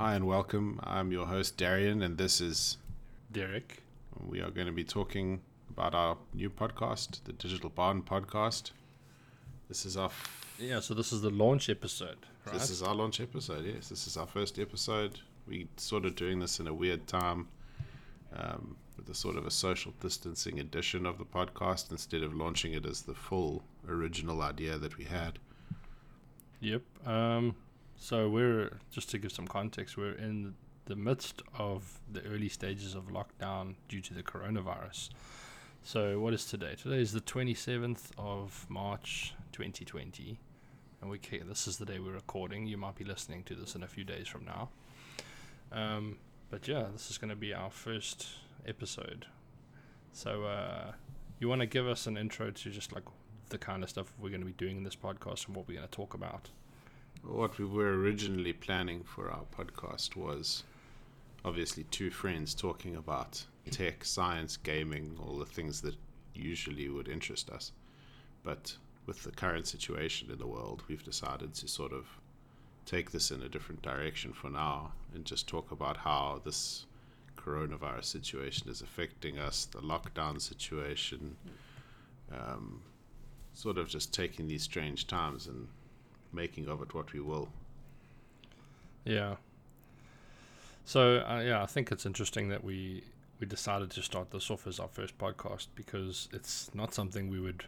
Hi and welcome. I'm your host Darian, and this is Derek. We are going to be talking about our new podcast, the Digital Barn Podcast. This is our f- Yeah, so this is the launch episode, right? this is our launch episode. Yes, this is our first episode. We sort of doing this in a weird time, um, with a sort of a social distancing edition of the podcast instead of launching it as the full original idea that we had. Yep. Um, so we're just to give some context, we're in the midst of the early stages of lockdown due to the coronavirus. So what is today? Today is the 27th of March 2020. And we ca- this is the day we're recording. You might be listening to this in a few days from now. Um, but yeah, this is going to be our first episode. So uh, you want to give us an intro to just like the kind of stuff we're going to be doing in this podcast and what we're going to talk about? What we were originally planning for our podcast was obviously two friends talking about tech, science, gaming, all the things that usually would interest us. But with the current situation in the world, we've decided to sort of take this in a different direction for now and just talk about how this coronavirus situation is affecting us, the lockdown situation, um, sort of just taking these strange times and making of it what we will. Yeah. So uh, yeah, I think it's interesting that we we decided to start this off as our first podcast because it's not something we would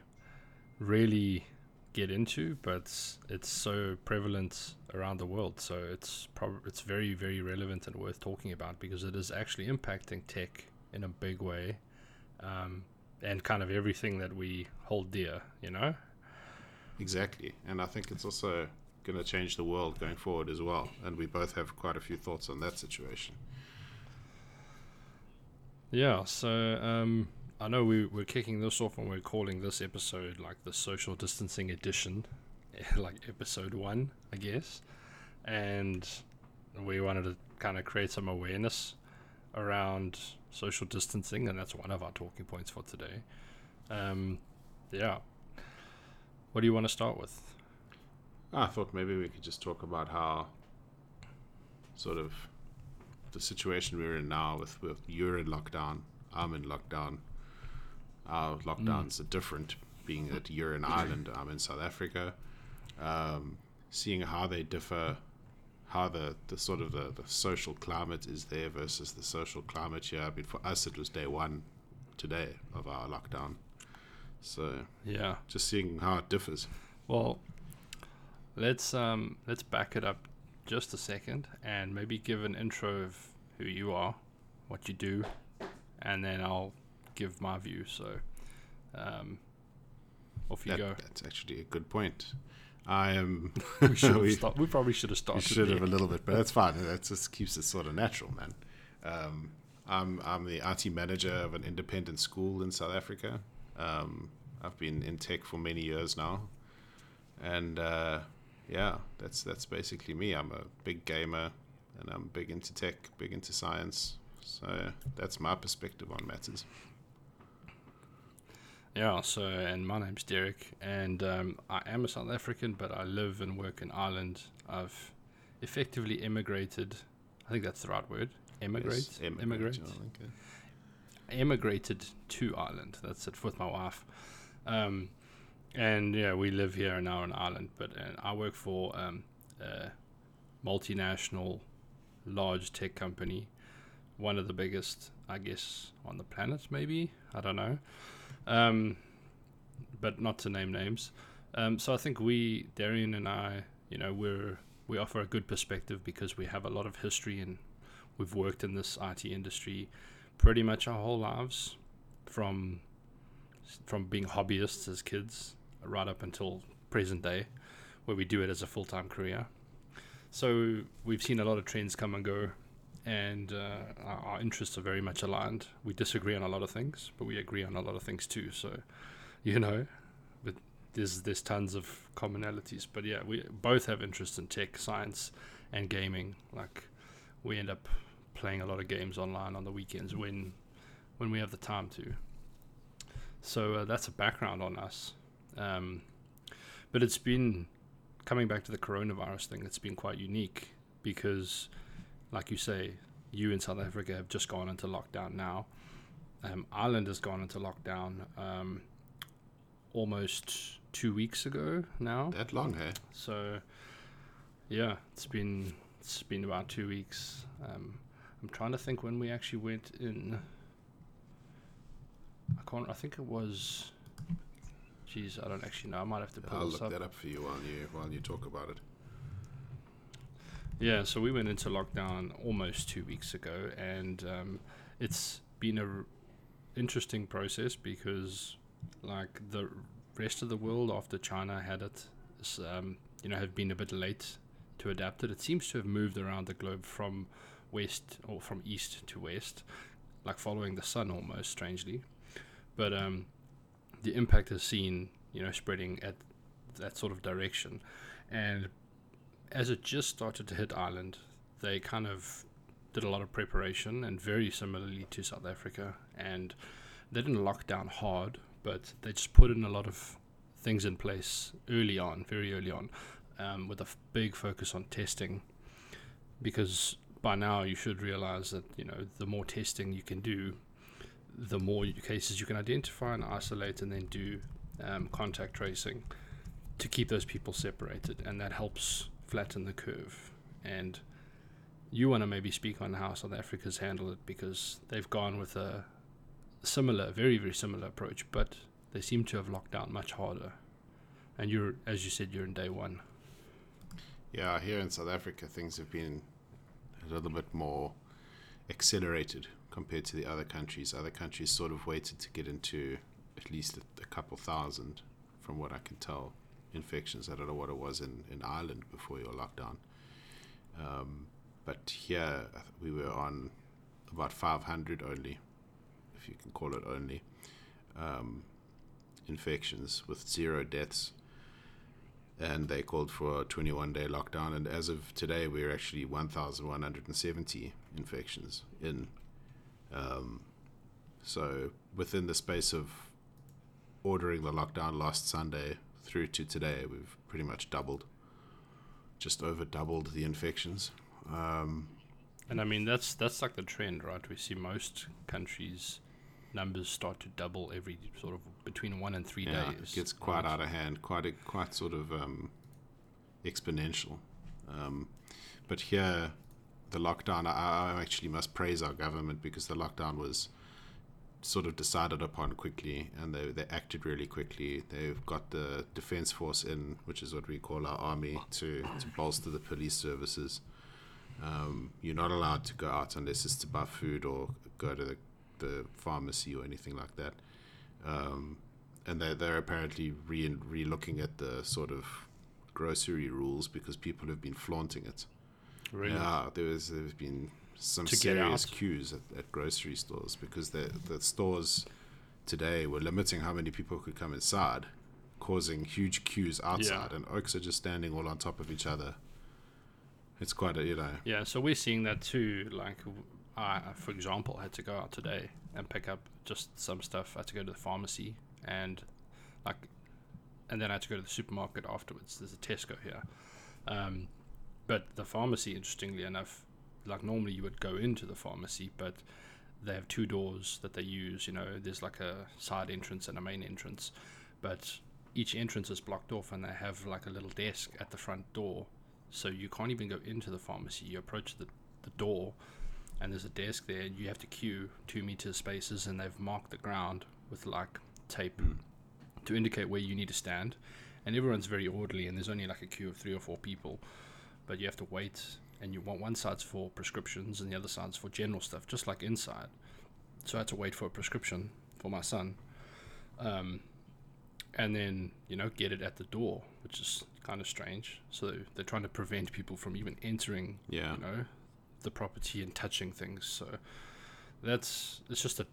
really get into, but it's so prevalent around the world. So it's prob- it's very very relevant and worth talking about because it is actually impacting tech in a big way, um, and kind of everything that we hold dear. You know. Exactly. And I think it's also going to change the world going forward as well. And we both have quite a few thoughts on that situation. Yeah, so um, I know we, we're kicking this off and we're calling this episode like the social distancing edition, like episode one, I guess. And we wanted to kind of create some awareness around social distancing, and that's one of our talking points for today. Um, yeah. What do you want to start with? I thought maybe we could just talk about how sort of the situation we're in now with, with you're in lockdown, I'm in lockdown. Our lockdowns are different, being that you're in Ireland, I'm in South Africa. Um, seeing how they differ, how the, the sort of the, the social climate is there versus the social climate here. I mean, for us, it was day one today of our lockdown. So Yeah. just seeing how it differs. Well, let's um let's back it up just a second and maybe give an intro of who you are, what you do, and then I'll give my view. So, um, off you That, go. That's actually a good point. I am. We should we- start, We probably should have started. should have a little bit, but that's fine. That just keeps it sort of natural, man. Um, I'm I'm the IT manager of an independent school in South Africa. Um, I've been in tech for many years now, and uh, yeah, that's that's basically me. I'm a big gamer, and I'm big into tech, big into science. So that's my perspective on matters. Yeah. So, and my name's Derek, and um, I am a South African, but I live and work in Ireland. I've effectively immigrated. I think that's the right word. Immigrate. Yes, Immigrate. immigrate, I think, uh, emigrated to Ireland. That's it with my wife. Um, and yeah, we live here now in Ireland, but I work for um, a multinational, large tech company, one of the biggest, I guess, on the planet. Maybe I don't know, um, but not to name names. Um, so I think we, Darian and I, you know, we're we offer a good perspective because we have a lot of history and we've worked in this IT industry pretty much our whole lives from from being hobbyists as kids right up until present day where we do it as a full-time career. So we've seen a lot of trends come and go and uh, our, interests are very much aligned. We disagree on a lot of things but we agree on a lot of things too. So you know there's there's tons of commonalities. But yeah we both have interest in tech science and gaming. Like we end up playing a lot of games online on the weekends when when we have the time to. So uh, that's a background on us. Um, but it's been coming back to the coronavirus thing. It's been quite unique because like you say, you in South Africa have just gone into lockdown now. Um, Ireland has gone into lockdown um, almost two weeks ago now. That long, hey? So, yeah, it's been it's been about two weeks. Um, I'm trying to think when we actually went in. I can't. I think it was. Geez, I don't actually know. I might have to pull I'll look up. that up for you while you while you talk about it. Yeah, so we went into lockdown almost two weeks ago, and um, it's been a r- interesting process because, like the rest of the world after China had it, um, you know, have been a bit late to adapt it. It seems to have moved around the globe from west or from east to west, like following the sun almost strangely. But um, the impact is seen, you know, spreading at that sort of direction, and as it just started to hit Ireland, they kind of did a lot of preparation, and very similarly to South Africa, and they didn't lock down hard, but they just put in a lot of things in place early on, very early on, um, with a f- big focus on testing, because by now you should realize that you know the more testing you can do, the more cases you can identify and isolate, and then do um, contact tracing to keep those people separated, and that helps flatten the curve. And you want to maybe speak on how South Africa's handled it because they've gone with a similar, very very similar approach, but they seem to have locked down much harder. And you're, as you said, you're in day one. Yeah, here in South Africa, things have been a little bit more accelerated compared to the other countries. Other countries sort of waited to get into at least a, a couple thousand, from what I can tell, infections. I don't know what it was in, in Ireland before your lockdown. Um, but here, we were on about 500 only, if you can call it only, um, infections with zero deaths and they called for a 21 day lockdown. And as of today, we're actually 1,170 infections in. Um, so within the space of ordering the lockdown last Sunday through to today, we've pretty much doubled, just over doubled the infections. Um, And I mean that's that's like the trend, right? We see most countries numbers start to double every sort of between one and three yeah, days. it gets quite right? out of hand, quite a, quite sort of um, exponential. Um, but here, the lockdown, I, I actually must praise our government because the lockdown was sort of decided upon quickly and they, they acted really quickly. They've got the defense force in, which is what we call our army, to, to bolster the police services. Um, you're not allowed to go out unless it's to buy food or go to the, the pharmacy or anything like that. Um, and they're, they're apparently re re looking at the sort of grocery rules because people have been flaunting it. Really? Yeah, there was there's been some To serious queues at, at grocery stores because the the stores today were limiting how many people could come inside, causing huge queues outside, and oaks are just standing all on top of each other. It's quite a you know Yeah, so we're seeing that too. Like, I, for example, I had to go out today and pick up just some stuff. I had to go to the pharmacy and, like, and then I had to go to the supermarket afterwards. There's a Tesco here, um, but the pharmacy, interestingly enough, like normally you would go into the pharmacy, but they have two doors that they use. You know, there's like a side entrance and a main entrance, but each entrance is blocked off, and they have like a little desk at the front door so you can't even go into the pharmacy. You approach the, the door, and there's a desk there, and you have to queue two meter spaces, and they've marked the ground with like tape to indicate where you need to stand. And everyone's very orderly, and there's only like a queue of three or four people, but you have to wait. And you want one side's for prescriptions, and the other side's for general stuff, just like inside. So I had to wait for a prescription for my son, um, and then you know get it at the door, which is kind of strange. So they're trying to prevent people from even entering, yeah you know, the property and touching things. So that's it's just a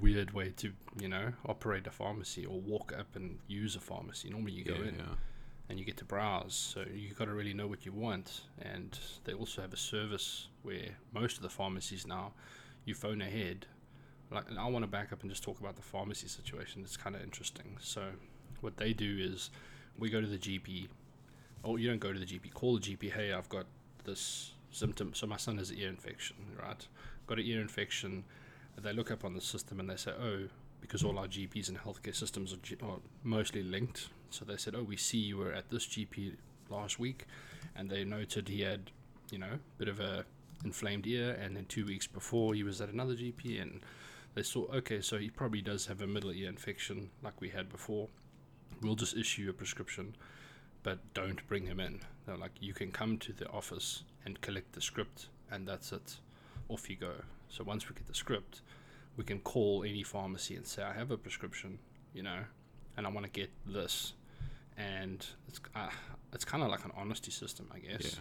weird way to you know operate a pharmacy or walk up and use a pharmacy. Normally you go yeah, in yeah. and you get to browse. So you got to really know what you want. And they also have a service where most of the pharmacies now, you phone ahead. Like, and I want to back up and just talk about the pharmacy situation. It's kind of interesting. So what they do is, we go to the GP. Oh, you don't go to the GP. Call the GP. Hey, I've got this symptom. So my son has an ear infection, right? Got an ear infection. They look up on the system and they say, oh, because all our GPs and healthcare systems are, are mostly linked. So they said, oh, we see you were at this GP last week, and they noted he had, you know, a bit of a inflamed ear, and then two weeks before he was at another GP, and they saw, okay, so he probably does have a middle ear infection like we had before. We'll just issue a prescription, but don't bring him in. They're like, you can come to the office and collect the script, and that's it. Off you go. So once we get the script, we can call any pharmacy and say, I have a prescription, you know, and I want to get this. And it's, uh, it's kind of like an honesty system, I guess. Yeah.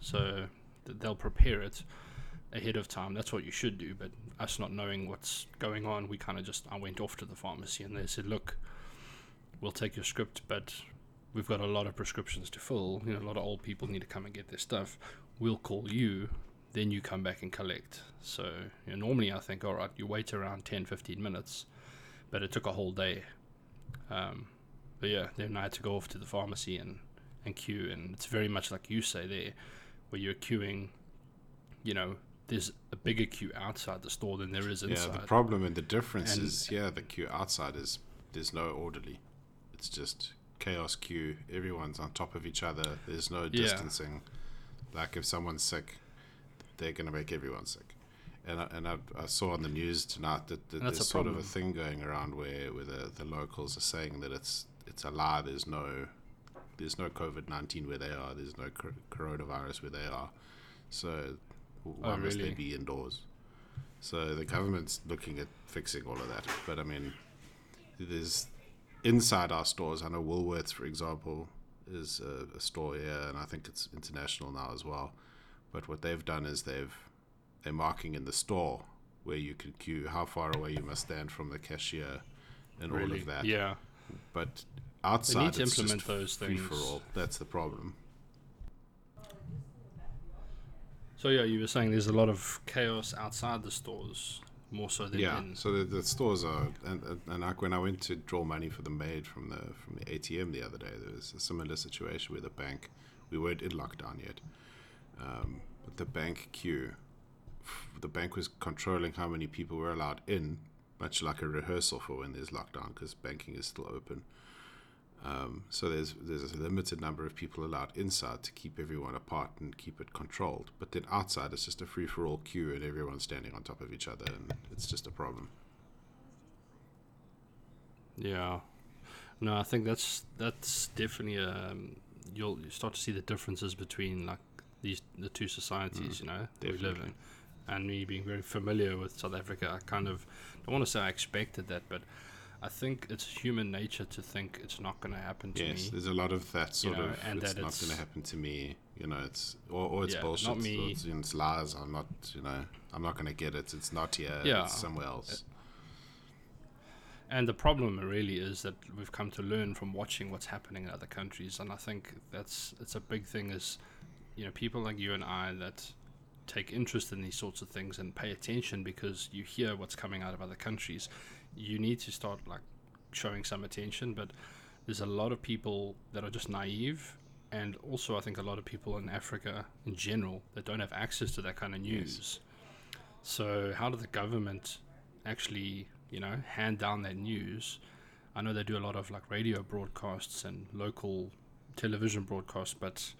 So th- they'll prepare it ahead of time. That's what you should do. But us not knowing what's going on, we kind of just I went off to the pharmacy and they said, "Look, we'll take your script, but we've got a lot of prescriptions to fill. You know, a lot of old people need to come and get their stuff. We'll call you." Then you come back and collect. So you know, normally I think, all right, you wait around 10, 15 minutes, but it took a whole day. Um, but yeah, then I had to go off to the pharmacy and, and queue, and it's very much like you say there, where you're queuing. You know, there's a bigger queue outside the store than there is inside. Yeah, the problem and the difference And- is, yeah, the queue outside is there's no orderly. It's just chaos queue. Everyone's on top of each other. There's no Yeah. Like if someone's sick, they're gonna make everyone sick. And I, and I, I saw on the news tonight that, that there's sort of a thing going around where, where the, the locals are saying that it's it's a lie. There's no there's no COVID nineteen where they are. There's no cor- coronavirus where they are. So why must they Oh, be indoors? So the government's looking at fixing all of that. But I mean, there's inside our stores. I know Woolworths, for example, is a, a store here, and I think it's international now as well. But what they've done is they've they're marking in the store where you can queue, how far away you must stand from the cashier, and all of that. Yeah. But outside, to it's implement just those free for all. That's the problem. So yeah, you were saying there's a lot of chaos outside the stores, more so than yeah in. so the, the stores are and, and- like when i went to draw money for the maid from the from the atm the other day there was a similar situation where the bank we weren't in lockdown yet um, but the bank queue the bank was controlling how many people were allowed in much like a rehearsal for when there's lockdown because banking is still open um, so there's there's a limited number of people allowed inside to keep everyone apart and keep it controlled. But then outside it's just a free for all queue and everyone's standing on top of each other and it's just a problem. Yeah. No, I think that's that's definitely um you'll start to see the differences between like these the two societies, you know, that we live in. And me being very familiar with South Africa, I kind of don't want to say I expected that, but I think it's human nature to think it's not going to happen to yes, me. there's a lot of that sort know, of and it's that not going to happen to me. You know, it's or, or it's Yeah, not bullshit. Or me. it's, you it's lies. I'm not. You know, I'm not going to get it. It's not here. Yeah. It's somewhere else. And the problem really is that we've come to learn from watching what's happening in other countries, and I think that's it's a big thing. Is you know people like you and I that take interest in these sorts of things and pay attention because you hear what's coming out of other countries. You need to start like showing some attention, but there's a lot of people that are just naive, and also I think a lot of people in Africa in general that don't have access to that kind of news. So how do the government actually, you know, hand down that news? I know they do a lot of like radio broadcasts and local television broadcasts, but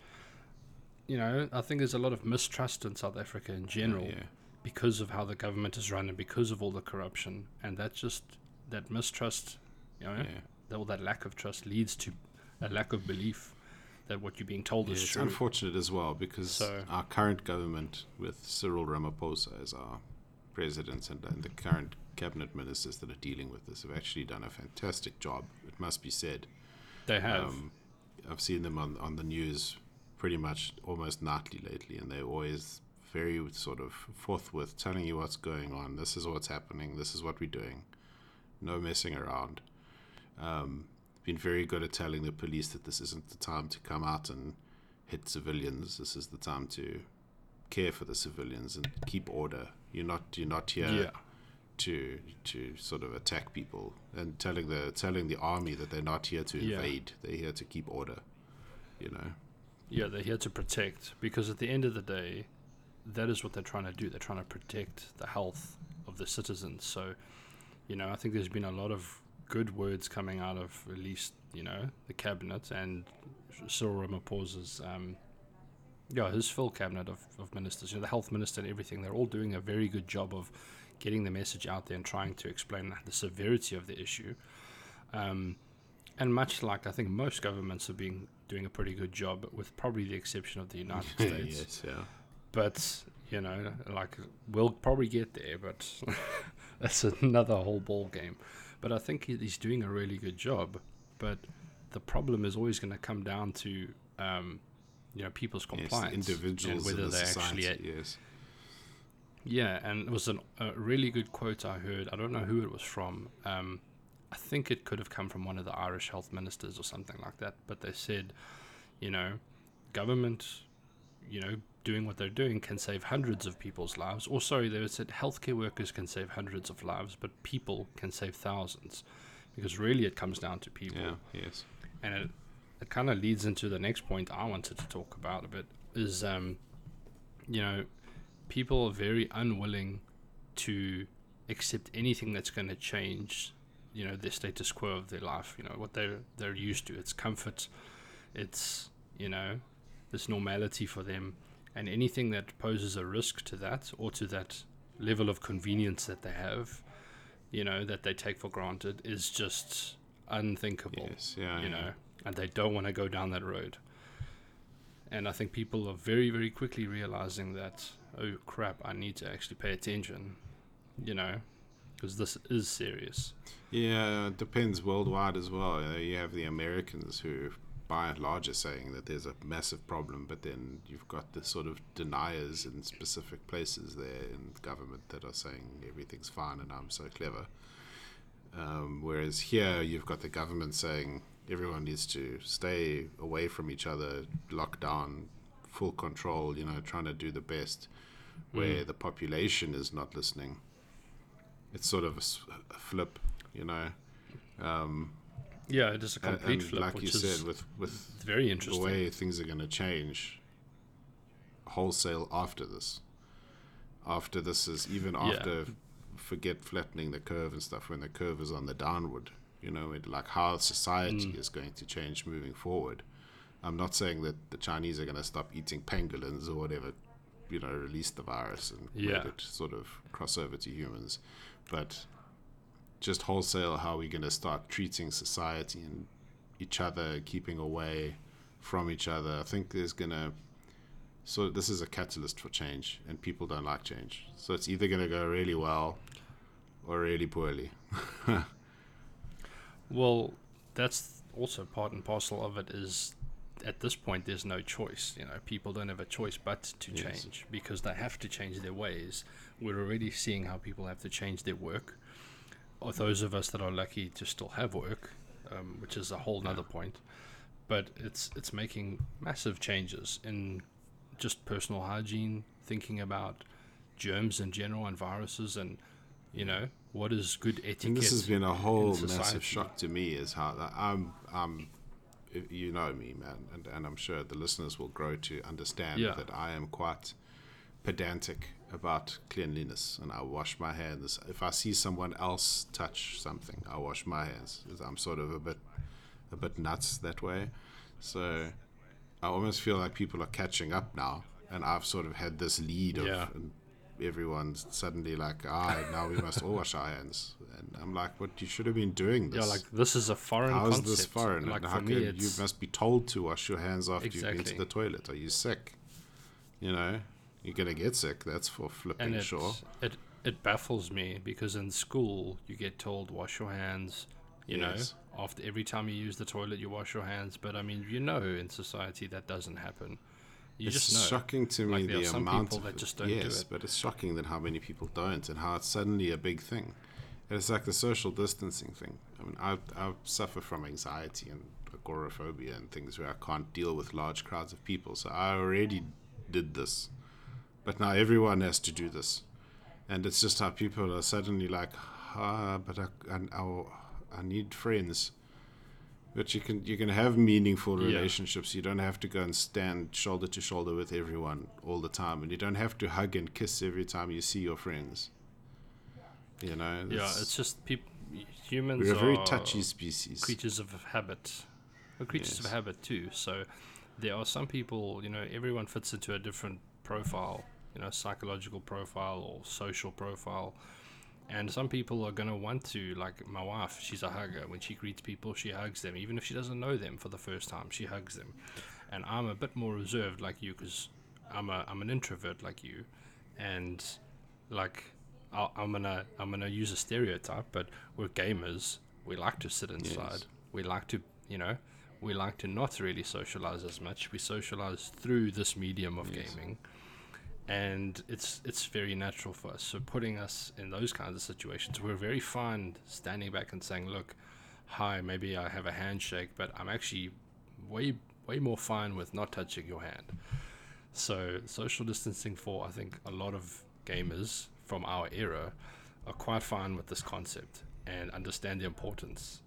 you know, I think there's a lot of mistrust in South Africa in general Yeah. Because of how the government is run and because of all the corruption, and that just that mistrust, you know, Yeah. that, all that lack of trust leads to a lack of belief that what you're being told Yeah, is it's true. It's unfortunate as well because So- our current government, with Cyril Ramaphosa as our president and, and the current cabinet ministers that are dealing with this, have actually done a fantastic job. It must be said. they have. Um, I've seen them on, on the news pretty much almost nightly lately, and they're always very sort of forthwith telling you what's going on. This is what's happening. This is what we're doing. No messing around. Um, been very good at telling the police that this isn't the time to come out and hit civilians. This is the time to care for the civilians and keep order. You're not you're not here yeah. to to sort of attack people and telling the telling the army that they're not here to Yeah. invade they're here to keep order you know Yeah, they're here to protect because at the end of the day, that is what they're trying to do. They're trying to protect the health of the citizens. So, you know, I think there's been a lot of good words coming out of at least you know the cabinet and Cyril Ramaphosa's um, yeah his full cabinet of, of ministers. You know, the health minister and everything. They're all doing a very good job of getting the message out there and trying to explain the severity of the issue. Um, and much like I think most governments have been doing a pretty good job, with probably the exception of the United States. yes, yeah. But you know, like we'll probably get there, but that's another whole ball game. But I think he's doing a really good job. But the problem is always going to come down to um, you know people's compliance, yes, individuals, and whether the they society, actually yes. yeah, and it was an, a really good quote I heard. I don't know who it was from. Um, I think it could have come from one of the Irish health ministers or something like that. But they said, you know, government, you know, doing what they're doing can save hundreds of people's lives. Or sorry, they said healthcare workers can save hundreds of lives, but people can save thousands, because really it comes down to people. Yeah, yes. And it it kind of leads into the next point I wanted to talk about a bit is, um, you know, people are very unwilling to accept anything that's going to change you know the status quo of their life you know what they're they're used to it's comfort it's you know this normality for them and anything that poses a risk to that or to that level of convenience that they have you know that they take for granted is just unthinkable Yes, yeah, you yeah. know and they don't want to go down that road and i think people are very very quickly realizing that oh crap i need to actually pay attention you know because this is serious Yeah, it depends worldwide as well. You, know, you have the Americans who, by and large, are saying that there's a massive problem, but then you've got the sort of deniers in specific places there in government that are saying everything's fine and I'm so clever. Um, whereas here, you've got the government saying everyone needs to stay away from each other, lock down, full control, you know, trying to do the best, where the population is not listening. It's sort of a flip, you know. Um, yeah it is a and- complete and flip like you said, with with very the way things are going to change wholesale after this. After this is even Yeah. after forget flattening the curve and stuff when the curve is on the downward. You know, it, like how society Mm. is going to change moving forward. I'm not saying that the Chinese are going to stop eating pangolins or whatever, you know, release the virus and Yeah. let it sort of cross over to humans, but just wholesale how we're going to start treating society and each other, keeping away from each other. I think there's going to. So this is a catalyst for change, and people don't like change. So it's either going to go really well or really poorly. Well, that's also part and parcel of it is at this point there's no choice. You know, people don't have a choice but to Yes. change because they have to change their ways. We're already seeing how people have to change their work. Those of us that are lucky to still have work, um, which is a whole nother point. But it's it's making massive changes in just personal hygiene, thinking about germs in general and viruses and you know what is good etiquette. And this has been a whole massive shock to me. Is how that I'm, I'm, you know me, man, and, and I'm sure the listeners will grow to understand Yeah. that I am quite pedantic about cleanliness, and I wash my hands. If I see someone else touch something, I wash my hands. I'm sort of a bit, a bit nuts that way. So I almost feel like people are catching up now, and I've sort of had this lead of. Yeah. And everyone's suddenly like, ah, now we must all wash our hands. And I'm like, what? You should have been doing this. Yeah, like this is a foreign How is concept. this foreign? Like and for how me, can, you must be told to wash your hands after you've been to the toilet. Are you sick? You know, you're gonna get sick. That's for flipping and it, sure. it it baffles me because in school you get told wash your hands. You Yes. know, after every time you use the toilet, you wash your hands. But I mean, you know, in society that doesn't happen. You it's just know. shocking to me Like, there are the some amount people of that it. just don't do yes, it. but it's shocking that how many people don't, and how it's suddenly a big thing. And it's like the social distancing thing. I mean, I I suffer from anxiety and agoraphobia and things where I can't deal with large crowds of people. So I already did this, but now everyone has to do this, and it's just how people are suddenly like, ah, but I I, I, need friends. But you can you can have meaningful Yeah. relationships. You don't have to go and stand shoulder to shoulder with everyone all the time, and you don't have to hug and kiss every time you see your friends. You know, Yeah, It's- just people. Humans we're a very touchy species. creatures of habit. We're creatures of habit too. So there are some people, you know, everyone fits into a different profile, you know, psychological profile or social profile. And some people are going to want to, like my wife, she's a hugger. When she greets people, she hugs them. Even if she doesn't know them for the first time, she hugs them. And I'm a bit more reserved like you because I'm, a, I'm an introvert like you. And like, I'll, I'm gonna I'm gonna use a stereotype, but we're gamers. We like to sit inside. Yes. We like to, you know, we like to not really socialize as much. We socialize through this medium of Yes. gaming, and it's it's very natural for us. So putting us in those kinds of situations, we're very fine standing back and saying, "Look, hi, maybe I have a handshake, but I'm actually way way more fine with not touching your hand." So social distancing for I think a lot of gamers from our era are quite fine with this concept and understand the importance.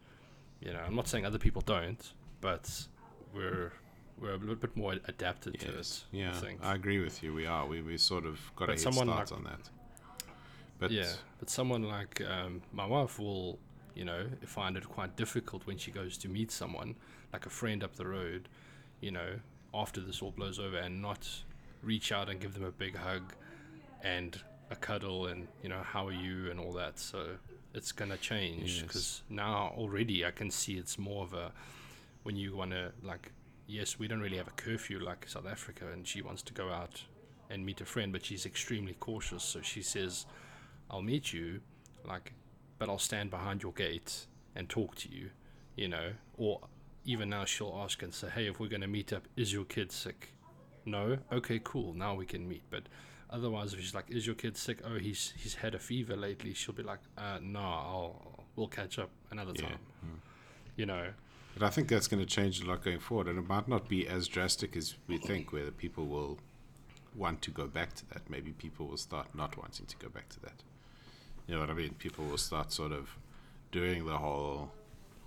You know, I'm not saying other people don't, but we're we're a little bit more adapted to Yes. it. Yeah, I think. I agree with you. We are. We we sort of got But a head start like- on that. But yeah, but someone like um, my wife will, you know, find it quite difficult when she goes to meet someone, like a friend up the road, you know, after this all blows over, and not reach out and give them a big hug, and a cuddle, and you know, how are you, and all that. So it's gonna change Yes. because now already I can see it's more of a when you want to like. Yes, we don't really have a curfew like South Africa, and she wants to go out and meet a friend, but she's extremely cautious. So she says, I'll meet you, like, but I'll stand behind your gate and talk to you, you know. Or even now she'll ask and say, hey, if we're going to meet up, is your kid sick? No? Okay, cool. Now we can meet. But otherwise, if she's like, is your kid sick? Oh, he's he's had a fever lately. She'll be like, uh, no, I'll we'll catch up another Yeah. time. You know. But I think that's going to change a lot going forward, and it might not be as drastic as we think, where the people will want to go back to that. Maybe people will start not wanting to go back to that. You know what I mean? People will start sort of doing the whole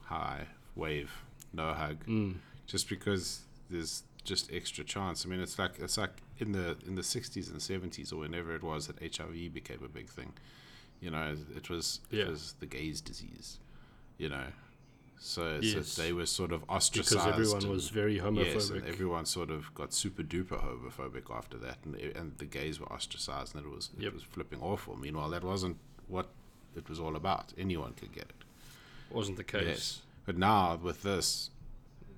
high wave, no hug, Mm. just because there's just extra chance. I mean, it's like it's like in the in the 60s and 70s or whenever it was that HIV became a big thing. You know, it was Yeah. it was the gays' disease. You know, so, so they were sort of ostracized. Because everyone and- was very homophobic. Yes, and everyone sort of got super duper homophobic after that, and, and the gays were ostracized, and it was Yep. it was flipping awful. Meanwhile, that wasn't what it was all about. Anyone could get it. Wasn't the case. Yes. But now with this,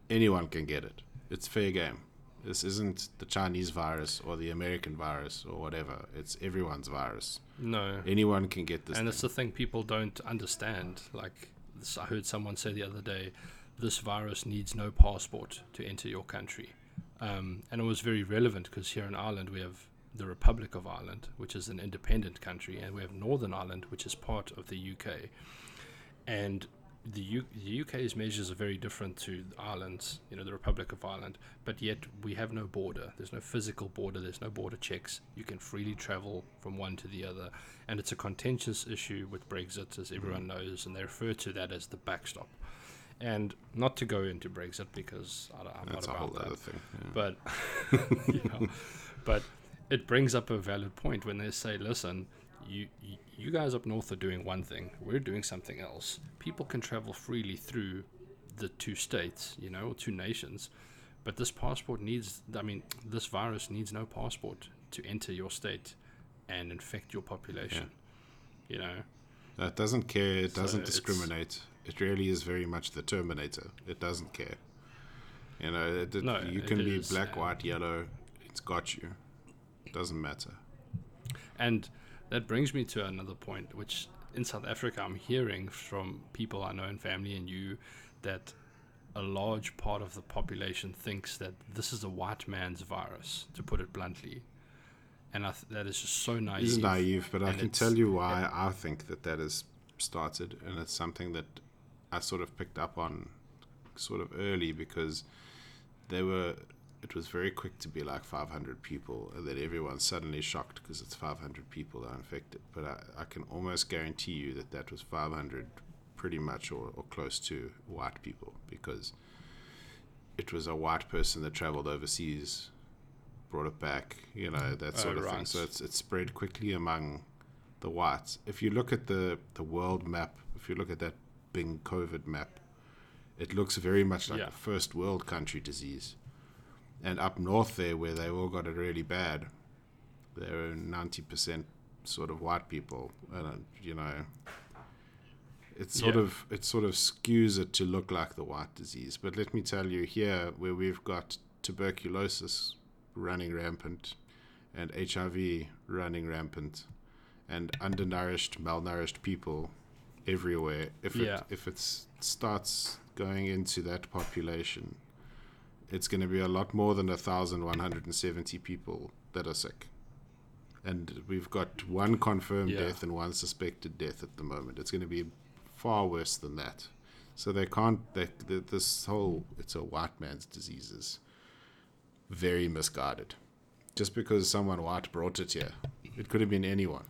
anyone can get it. It's fair game. This isn't the Chinese virus or the American virus or whatever. It's everyone's virus. No. Anyone can get this. and thing. it's the thing people don't understand. Like I heard someone say the other day, this virus needs no passport to enter your country, um, and it was very relevant because here in Ireland we have the Republic of Ireland, which is an independent country, and we have Northern Ireland, which is part of the UK, and the, U- the UK's measures are very different to Ireland's, you know, the Republic of Ireland, but yet we have no border. There's no physical border, there's no border checks. You can freely travel from one to the other. And it's a contentious issue with Brexit, as everyone mm-hmm. knows, and they refer to that as the backstop. And not to go into Brexit because I don't, I'm That's a not whole about that other thing. yeah. but you know, but it brings up a valid point when they say, "Listen, you, you guys up north are doing one thing, we're doing something else. People can travel freely through the two states, you know, or two nations, but this passport needs. I mean, this virus needs no passport to enter your state and infect your population. You know, It doesn't care. It doesn't it's- discriminate. It really is very much the Terminator. It doesn't care. You know, it, it- No, you can be is, black, white, yellow. It's got you. It doesn't matter. And that brings me to another point, which in South Africa, I'm hearing from people I know in family and you that a large part of the population thinks that this is a white man's virus, to put it bluntly. And I th- that is just so naive. It's naive, but I can tell you why I think that that has started, and it's something that I sort of picked up on sort of early because they were. It was very quick to be like 500 people, and then everyone's suddenly shocked because it's 500 people that are infected. But I, I can almost guarantee you that that was 500 pretty much or, or close to white people because it was a white person that traveled overseas, brought it back, you know, that sort Oh, of thing. Oh, so it's it's spread quickly among the whites. If you look at the, the world map, if you look at that Bing COVID map, it looks very much like Yeah. a first world country disease. And up north there, where they all got it really bad, there are ninety percent sort of white people, and uh, you know, it sort Yeah. of it sort of skews it to look like the white disease. But let me tell you, here where we've got tuberculosis running rampant, and HIV running rampant, and undernourished, malnourished people everywhere. If Yeah. it if it starts going into that population, it's going to be a lot more than a thousand one hundred and seventy people that are sick. And we've got one confirmed Yeah. death and one suspected death at the moment. It's going to be far worse than that. So they can't. They, the, this whole it's a white man's disease is very misguided. Just because someone white brought it here, it could have been anyone.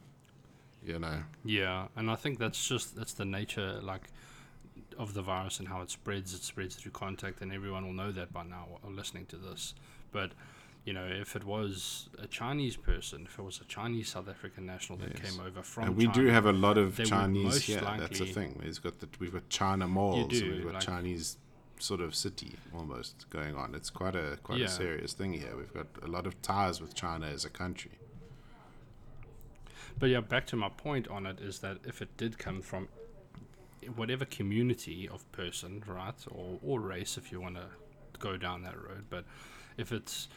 You know. Yeah, and I think that's just that's the nature like of the virus and how it spreads. It spreads through contact, and everyone will know that by now uh, listening to this. But you know, if it was a Chinese person, if it was a Chinese South African national that Yes. came over from and we China, do have a lot of Chinese here. That's the thing. We've got the, we've got China malls. do, we've got like- Chinese sort of city almost going on. It's quite a quite Yeah. a serious thing here. We've got a lot of ties with China as a country. But yeah, back to my point on it is that if it did come from whatever community of person, right, or, or race, if you want to go down that road, but if it's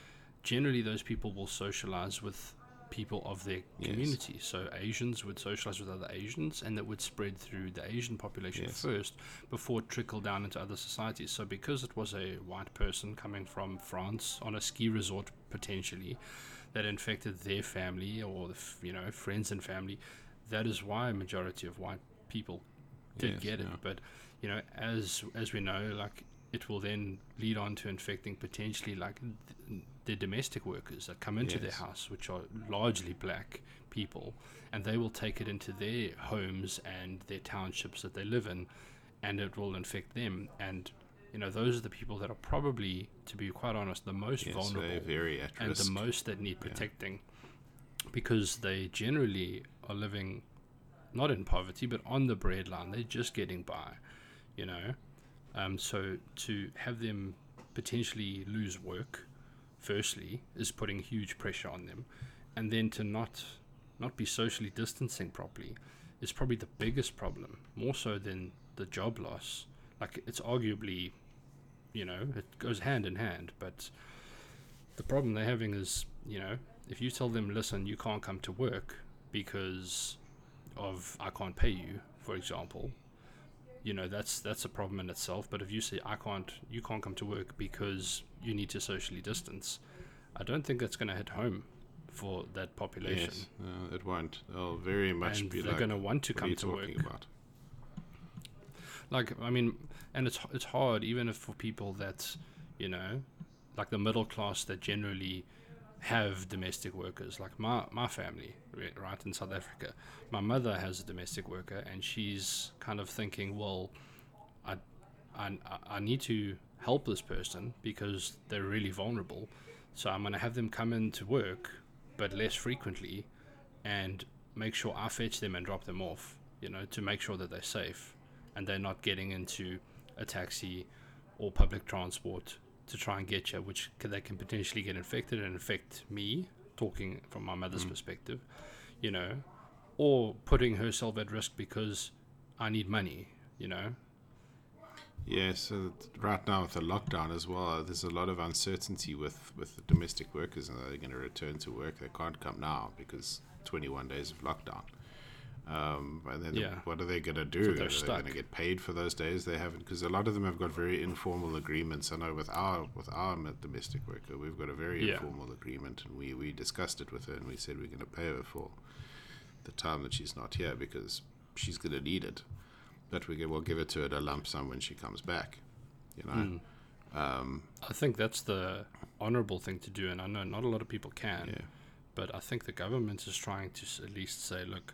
generally those people will socialize with people of their Yes. community. So Asians would socialize with other Asians, and that would spread through the Asian population Yes. first before it trickled down into other societies. So because it was a white person coming from France on a ski resort potentially, that infected their family or the f- you know friends and family. That is why a majority of white people did Yes, get it. yeah. But you know, as as we know, like it will then lead on to infecting potentially like th- the domestic workers that come into their house, which are largely black people, and they will take it into their homes and their townships that they live in, and it will infect them. And you know, those are the people that are probably, to be quite honest, the most Yes, vulnerable and the most that need Yeah. protecting because they generally are living not in poverty but on the breadline they're just getting by you know? Um, so to have them potentially lose work firstly is putting huge pressure on them. And then to not not be socially distancing properly is probably the biggest problem more so than the job loss. Like it's arguably you know it goes hand in hand but the problem they're having is, you know, if you tell them, listen, you can't come to work because of I can't pay you, for example, you know, that's that's a problem in itself. But if you say I can't, you can't come to work because you need to socially distance, I don't think that's going to hit home for that population. Yes, uh, it won't. They'll very much and be they're like, going to want to come to work. about? like i mean and it's it's hard even if for people that you know like the middle class that generally have domestic workers. Like my my family right in south africa my mother has a domestic worker and she's kind of thinking well i i, I need to help this person because they're really vulnerable. So i'm going to have them come in to work but less frequently and make sure i fetch them and drop them off you know to make sure that they're safe and they're not getting into a taxi or public transport to try and get you, which they can potentially get infected and infect me, talking from my mother's mm. perspective, you know, or putting herself at risk because I need money, you know. Yeah, so right now with the lockdown as well, there's a lot of uncertainty with, with the domestic workers and they're going to return to work? They can't come now because 21 days of lockdown. Um, and then Yeah. what are they going to do? So are they're they going to get paid for those days they haven't? Because a lot of them have got very informal agreements. I know with our with our domestic worker, we've got a very Yeah. informal agreement, and we we discussed it with her, and we said we're going to pay her for the time that she's not here because she's going to need it. But we will give it to her at a lump sum when she comes back. You know. Mm. Um, I think that's the honorable thing to do, and I know not a lot of people can. yeah. but I think the government is trying to at least say, look,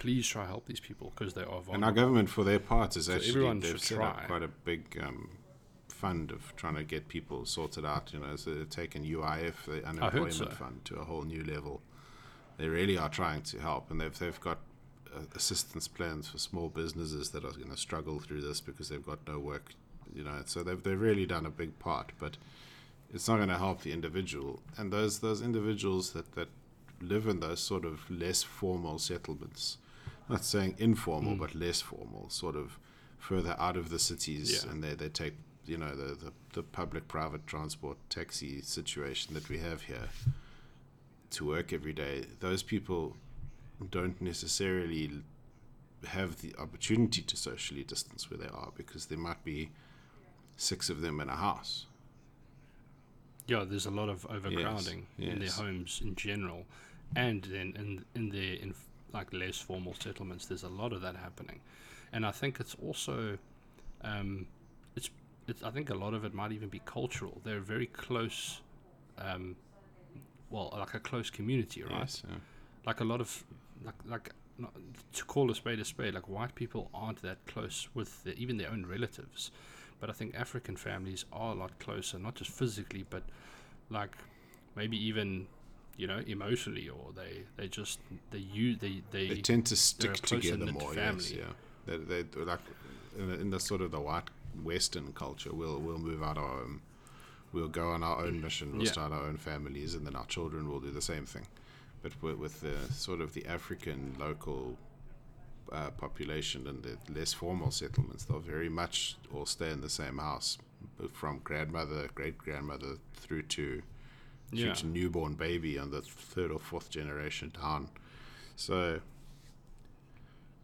please try help these people because they are vulnerable. And our government, for their part, is actually they've set try. up quite a big um, fund of trying to get people sorted out. You know, so they've taken UIF, the unemployment so. fund, to a whole new level. They really are trying to help, and they've they've got uh, assistance plans for small businesses that are going to struggle through this because they've got no work. You know, so they've they've really done a big part, but it's not going to help the individual. And those those individuals that that live in those sort of less formal settlements, not saying informal, hmm. but less formal, sort of further out of the cities, Yeah. and they they take you know the, the the public private transport taxi situation that we have here to work every day. Those people don't necessarily have the opportunity to socially distance where they are because there might be six of them in a house. Yeah, there's a lot of overcrowding in their homes in general, and then in in their in like less formal settlements, there's a lot of that happening, and I think it's also, um, it's it's I think a lot of it might even be cultural. They're very close, um, well, like a close community, right? Yes, yeah. like a lot of like like not, to call a spade a spade like white people aren't that close with the, even their own relatives but i think african families are a lot closer not just physically but like maybe even you know emotionally or they they just they use they they, They tend to stick together more. Yes, yeah. They, they like in the, in the sort of the white Western culture. We'll we'll move out our own. We'll go on our own mission. We'll Yeah. start our own families, and then our children will do the same thing. But with, with the sort of the African local uh, population and the less formal settlements, they'll very much all stay in the same house, from grandmother, great grandmother through to through yeah newborn baby on the third or fourth generation down. So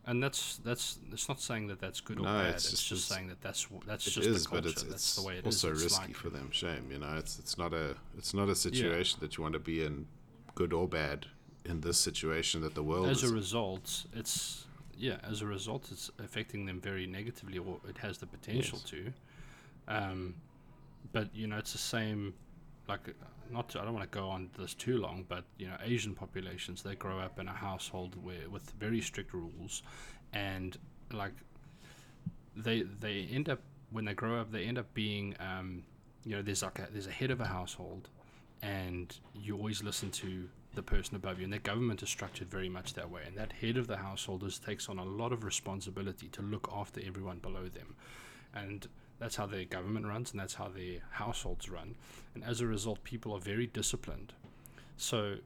and that's that's it's not saying that that's good or No, bad it's it's, just- just saying that that's that's just is, the culture but it's, that's it's the way it is. also It's risky like- for them. Shame, you know. It's it's not a it's not a situation that you want to be in, good or bad. In this situation that the world as is, a result, it's yeah. As a result, it's affecting them very negatively, or it has the potential Yes. to. Um, but you know, it's the same. Like, not to, I don't want to go on this too long, but you know, Asian populations they grow up in a household where with very strict rules, and like they they end up when they grow up they end up being um, you know there's like a, there's a head of a household and you always listen to the person above you. And their government is structured very much that way. And that head of the household is, takes on a lot of responsibility to look after everyone below them. And that's how their government runs and that's how their households run. And as a result people are very disciplined. So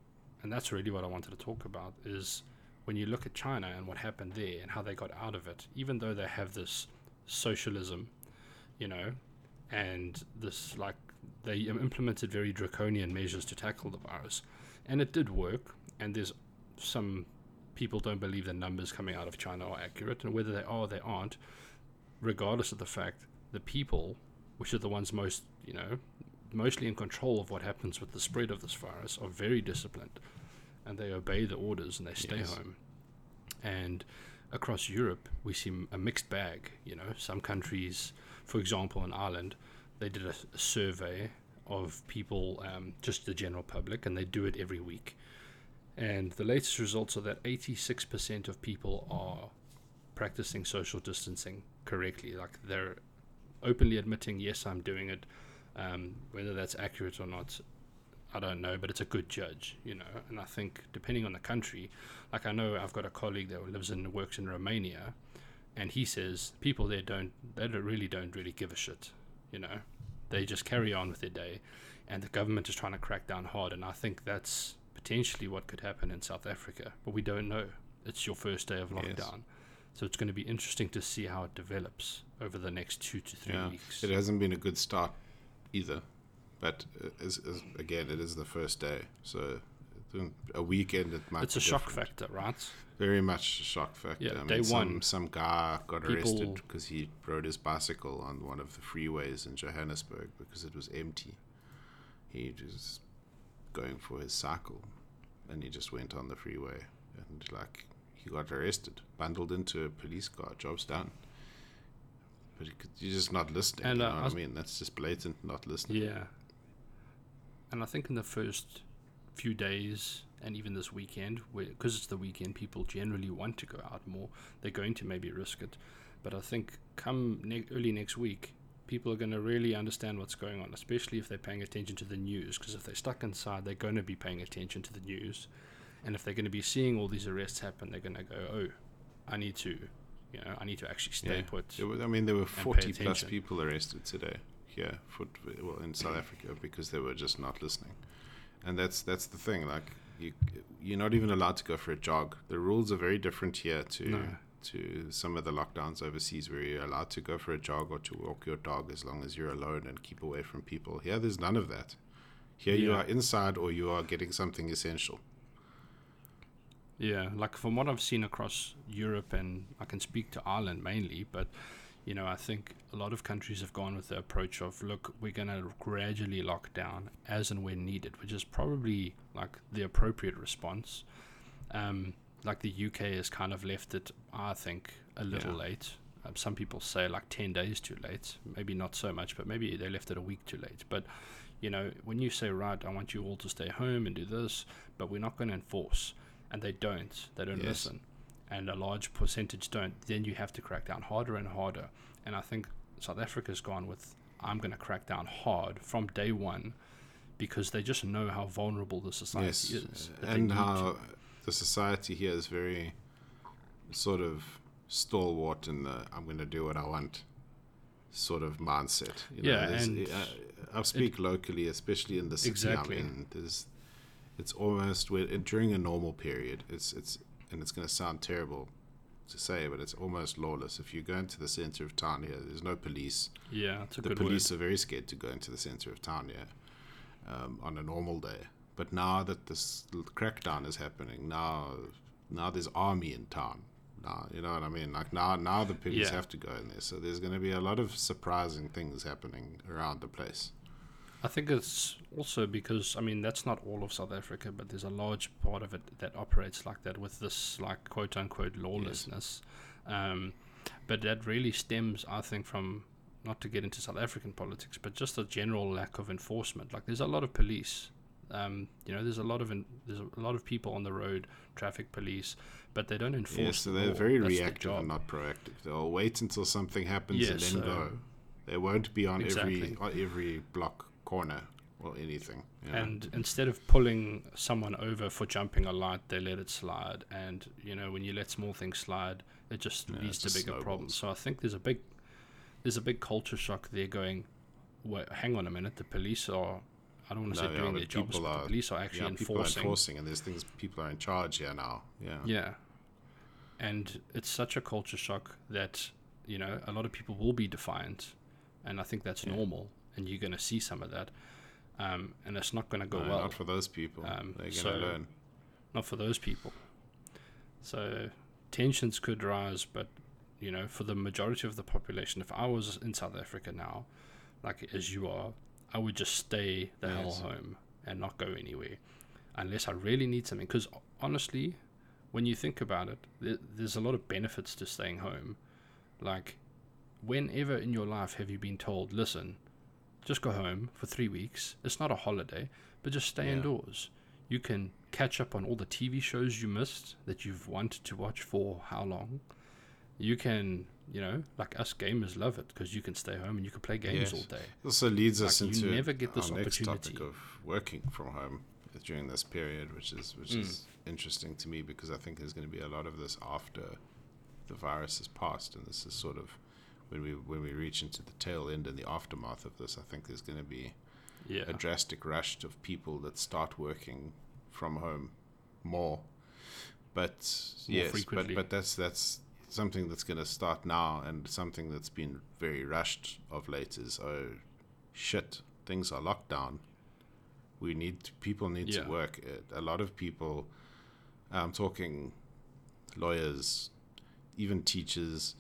and that's really what i wanted to talk about is when you look at china and what happened there and how they got out of it even though they have this socialism you know and this like they implemented very draconian measures to tackle the virus. And it did work and there's some people don't believe the numbers coming out of china are accurate and whether they are or they aren't regardless of the fact the people which are the ones most you know mostly in control of what happens with the spread of this virus are very disciplined. And they obey the orders and they stay Yes. home. And across Europe we see a mixed bag you know. Some countries for example in Ireland they did a, a survey of people um, just the general public and they do it every week. And the latest results are that 86% of people are practicing social distancing correctly like they're openly admitting yes i'm doing it um, whether that's accurate or not i don't know but it's a good judge you know. And i think depending on the country like i know i've got a colleague that lives and works in romania and he says people there don't they don't really don't really give a shit you know. They just carry on with their day and the government is trying to crack down hard and i think that's potentially what could happen in south africa but we don't know. It's your first day of Yes. lockdown. So it's going to be interesting to see how it develops over the next two to three yeah, weeks it hasn't been a good start either. But as, as, again, it is the first day, so a weekend it might. it's a shock different. factor right Very much a shock factor. Yeah, I mean, day some, one, some guy got people- arrested because he rode his bicycle on one of the freeways in Johannesburg because it was empty. He was going for his cycle, and he just went on the freeway, and like he got arrested, bundled into a police car. Job's done. But you're just not listening. And, you uh, know I was- I mean? That's just blatant not listening. Yeah. And I think in the first few days, and even this weekend, because it's the weekend, people generally want to go out more. They're going to maybe risk it, but I think come ne- early next week, people are going to really understand what's going on, especially if they're paying attention to the news. Because if they're stuck inside, they're going to be paying attention to the news, and if they're going to be seeing all these arrests happen, they're going to go, "Oh, I need to." You know, I need to actually stay Yeah. put. I mean, there were 40 plus people arrested today here, for, well, in South Africa, because they were just not listening. And that's that's the thing. Like, you you're not even allowed to go for a jog. The rules are very different here to No. to some of the lockdowns overseas, where you're allowed to go for a jog or to walk your dog as long as you're alone and keep away from people. Here, there's none of that. Here, you are inside or you are getting something essential. Yeah, like from what I've seen across Europe, and I can speak to Ireland mainly, but you know, I think a lot of countries have gone with the approach of look, we're going to gradually lock down as and when needed, which is probably like the appropriate response. Um, like the UK has kind of left it, I think, a little Yeah. late. Um, some people say like 10 days too late. Maybe not so much, but maybe they left it a week too late. But, you know, when you say, right, I want you all to stay home and do this, but we're not going to enforce, and they don't, they don't Yes. listen, and a large percentage don't, then you have to crack down harder and harder. And I think South Africa's gone with, I'm going to crack down hard from day one because they just know how vulnerable the society yes, is. and need to- how the society here is very sort of stalwart in the "I'm going to do what I want" sort of mindset. You Yeah, there's- and uh, I speak locally, especially in the city Exactly. I'm in. There's, it's almost where, during a normal period. It's it's and it's going to sound terrible to say, but it's almost lawless. If you go into the center of town here, there's no police yeah, it's a the police word. are very scared to go into the center of town here um, on a normal day. But now that this crackdown is happening, now now there's army in town. Now you know what I mean. Like now now the police Yeah. have to go in there. So there's going to be a lot of surprising things happening around the place. I think it's also because I mean that's not all of South Africa, but there's a large part of it that operates like that with this like quote unquote lawlessness. Um, but that really stems, I think, from not to get into South African politics, but just a general lack of enforcement. Like there's a lot of police. Um, you know, there's a lot of in, there's a lot of people on the road, traffic police, but they don't enforce. Yeah, so they're very That's reactive and not proactive. They'll wait until something happens and then uh, go. They won't be on every on every block corner or anything. you know. And instead of pulling someone over for jumping a light, they let it slide. And you know, when you let small things slide, it just Yeah, it leads to bigger problems. So I think there's a big, there's a big culture shock there. Going, Wait, hang on a minute, the police are. I don't want to No, say yeah, doing their jobs, people but the police are actually yeah, people are enforcing. enforcing, and there's things people are in charge here now. Yeah. Yeah. And it's such a culture shock that, you know, a lot of people will be defiant. And I think that's normal. And you're going to see some of that. Um, and it's not going to go No, well. not for those people. Um, They're going to so- learn. not for those people. So tensions could rise, but you know, for the majority of the population, if I was in South Africa now, like as you are, I would just stay the hell home and not go anywhere, unless I really need something. Because honestly, when you think about it, there, there's a lot of benefits to staying home. Like, whenever in your life have you been told, listen, just go home for three weeks? It's not a holiday, but just stay Yeah. indoors. You can catch up on all the TV shows you missed that you've wanted to watch for how long. You can, you know, like us gamers love it because you can stay home and you can play games Yes. all day. It also leads us Like, you into never get this our next opportunity. topic of working from home during this period, which is which Mm. is interesting to me because I think there's going to be a lot of this after the virus has passed, and this is sort of when we when we reach into the tail end and the aftermath of this. I think there's going to be Yeah. a drastic rush of people that start working from home more. But More yes, but, frequently. but that's that's something that's going to start now, and something that's been very rushed of late is oh shit, things are locked down. We need people need Yeah. to work. Uh, A lot of people, I'm talking lawyers, even teachers,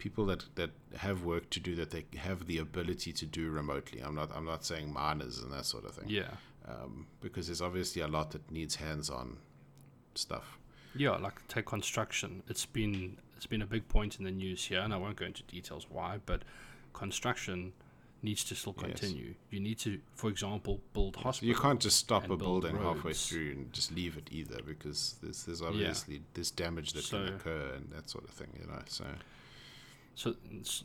people that, that have work to do that they have the ability to do remotely. I'm not I'm not saying miners and that sort of thing. Yeah. Um, because there's obviously a lot that needs hands-on stuff. Yeah, like take construction. It's been it's been a big point in the news here, and I won't go into details why, but construction needs to still Yes. continue. You need to, for example, build So hospitals. you can't just stop a build building halfway through and just leave it either because there's there's obviously there's damage that can occur and that sort of thing, you know. So So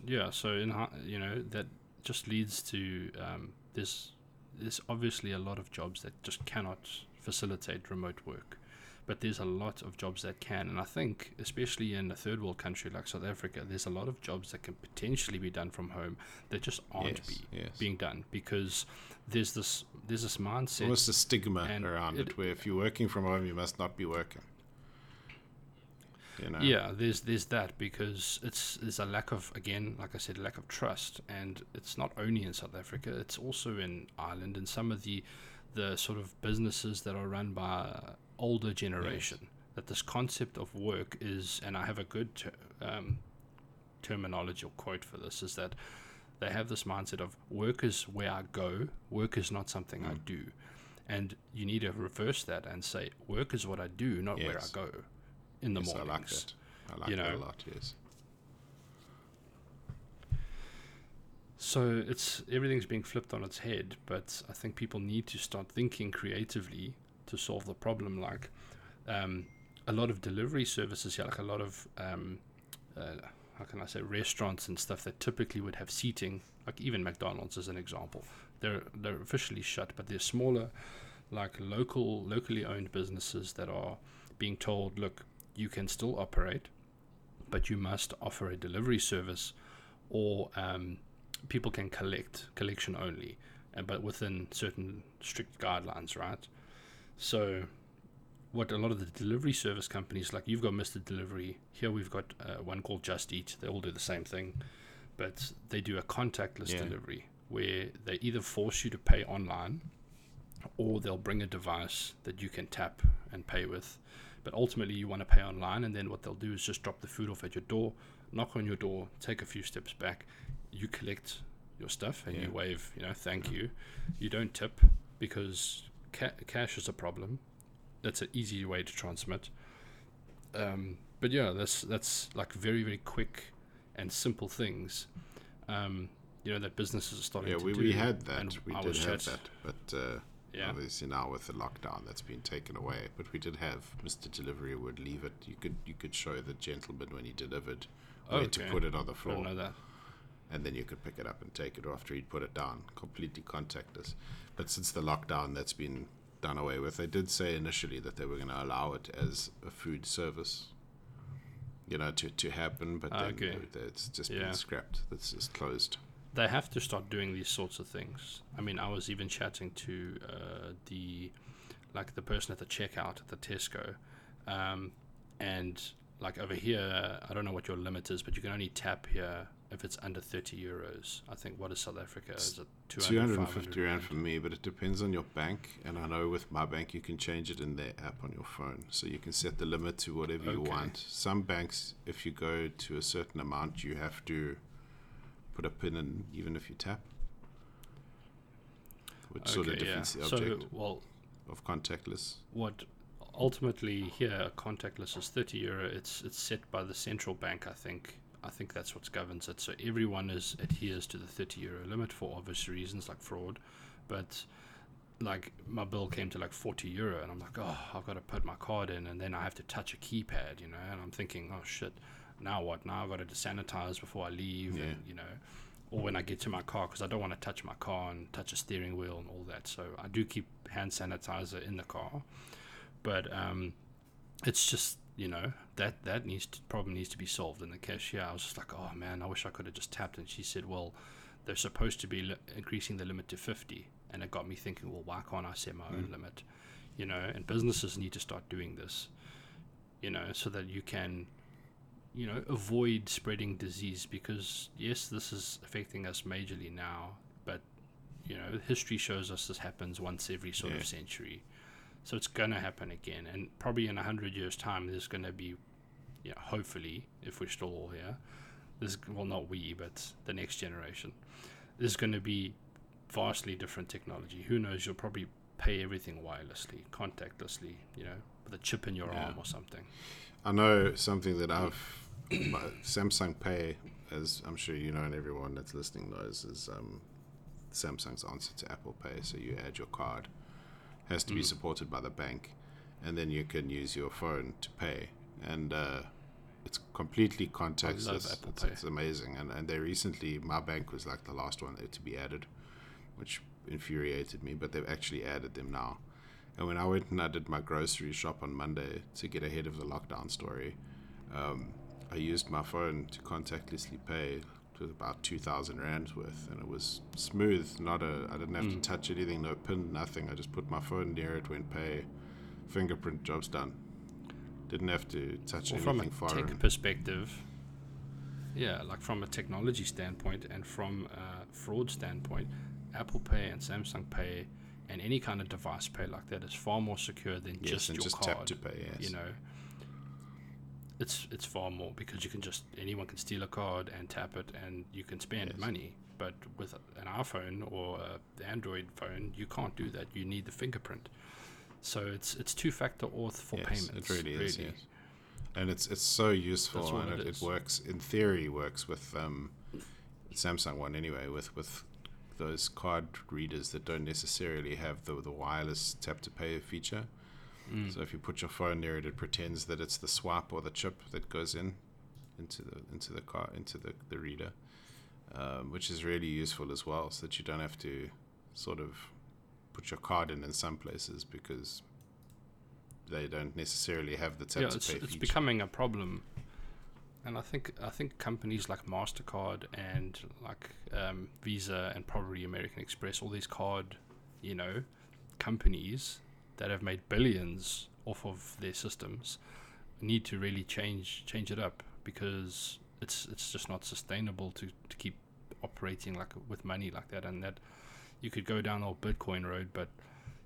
yeah, so in you know that just leads to um, there's there's obviously a lot of jobs that just cannot facilitate remote work, but there's a lot of jobs that can, and I think especially in a third world country like South Africa, there's a lot of jobs that can potentially be done from home that just aren't yes, be, yes. being done because there's this there's this mindset. almost a stigma around it, it- where if you're working from home, you must not be working. You know. Yeah, there's there's that because it's there's a lack of again, like I said, lack of trust, and it's not only in South Africa; it's also in Ireland and some of the the sort of businesses that are run by older generation. That this concept of work is, and I have a good ter- um, terminology or quote for this, is that they have this mindset of work is where I go, work is not something I Mm. do, and you need to reverse that and say work is what I do, not where I go in the Yes, I mornings. like that. I like you that a know. lot. Yes. So it's everything's being flipped on its head, but I think people need to start thinking creatively to solve the problem. Like um, a lot of delivery services here, like a lot of um, uh, how can I say restaurants and stuff that typically would have seating, like even McDonald's as an example. They're they're officially shut, but they're smaller, like local locally owned businesses that are being told, look, you can still operate, but you must offer a delivery service, or um, people can collect collection only, but within certain strict guidelines, right? So, what a lot of the delivery service companies like you've got Mr. Delivery here, we've got uh, one called Just Eat. They all do the same thing, but they do a contactless Yeah. delivery where they either force you to pay online, or they'll bring a device that you can tap and pay with. But ultimately, you want to pay online, and then what they'll do is just drop the food off at your door, knock on your door, take a few steps back, you collect your stuff, and Yeah. you wave, you know, thank you. You don't tip because ca- cash is a problem. That's an easy way to transmit. Um, but yeah, that's that's like very very quick and simple things. Um, you know that businesses are starting Yeah, to we, do. we had that. and We I did was have that. But uh, Yeah. obviously now with the lockdown, that's been taken away. But we did have Mr. Delivery would leave it. You could you could show the gentleman when he delivered where to put it on the floor. don't know that. and then you could pick it up and take it after he'd put it down, completely contactless. But since the lockdown, that's been done away with. They did say initially that they were going to allow it as a food service, you know, to, to happen, but then Okay. it's just Yeah. been scrapped. That's just closed. They have to start doing these sorts of things. I mean, I was even chatting to uh, the like the person at the checkout at the Tesco, um, and like over here, I don't know what your limit is, but you can only tap here if it's under thirty euros. I think what is South Africa? Is it 200, 250 rand for me, but it depends on your bank. And I know with my bank, you can change it in their app on your phone. So you can set the limit to whatever you want. Some banks, if you go to a certain amount, you have to put a pin in, even if you tap. Which sort of Okay, yeah. defeats the So, object well, of contactless. what ultimately here contactless is 30 euro it's it's set by the central bank i think i think that's what governs it so everyone is adheres to the 30 euro limit for obvious reasons like fraud but like my bill came to like 40 euro and i'm like oh i've got to put my card in and then i have to touch a keypad you know and i'm thinking oh shit now what now i've got to sanitize before i leave Yeah. and you know or when I get to my car because I don't want to touch my car and touch a steering wheel and all that. So I do keep hand sanitizer in the car, but um, it's just you know that that needs to, problem needs to be solved. And the cashier, I was just like, oh man, I wish I could have just tapped. And she said, well, they're supposed to be li- increasing the limit to fifty, and it got me thinking, well, why can't I set my own Mm. limit? You know, and businesses need to start doing this. You know, so that you can you know, avoid spreading disease because yes, this is affecting us majorly now, but you know, history shows us this happens once every sort Yeah. of century. So it's gonna happen again, and probably in a hundred years' time, there's gonna be, you know, hopefully, if we're still all here, there's well, not we, but the next generation, there's gonna be vastly different technology. Who knows? You'll probably pay everything wirelessly, contactlessly, you know, with a chip in your Yeah. arm or something. I know something that I've my Samsung Pay, as I'm sure you know, and everyone that's listening knows, is um, Samsung's answer to Apple Pay. So you add your card, has to be Mm. supported by the bank, and then you can use your phone to pay. And uh, it's completely contactless. Apple it's, Pay. it's amazing. And and they recently, my bank was like the last one to be added, which infuriated me. But they've actually added them now. And when I went and I did my grocery shop on Monday to get ahead of the lockdown story, um, I used my phone to contactlessly pay to about two thousand rands worth, and it was smooth. Not a, I didn't have to Mm. touch anything, no pin, nothing. I just put my phone near it, went pay, fingerprint, job's done. Didn't have to touch Well, from a anything foreign. tech perspective, yeah, like from a technology standpoint and from a fraud standpoint, Apple Pay and Samsung Pay and any kind of device pay like that is far more secure than yes, just your just card. tap to pay. Yes. You know, it's it's far more because you can just anyone can steal a card and tap it and you can spend Yes. money. But with an iPhone or the Android phone, you can't do that. You need the fingerprint. So it's it's two factor auth for yes, payments. It really, is. Yes. And it's it's so useful, and it it, it works in theory. Works with um, Samsung one anyway. With with those card readers that don't necessarily have the the wireless tap to pay feature. Mm. So if you put your phone near it, it pretends that it's the swipe or the chip that goes in into the into the car into the the reader, um, which is really useful as well, so that you don't have to sort of put your card in in some places because they don't necessarily have the tap yeah, to it's, pay it's becoming a problem, and I think I think companies like Mastercard and like um, Visa and probably American Express, all these card, you know, companies that have made billions off of their systems, need to really change change it up because it's it's just not sustainable to, to keep operating like with money like that, and that you could go down the old Bitcoin road, but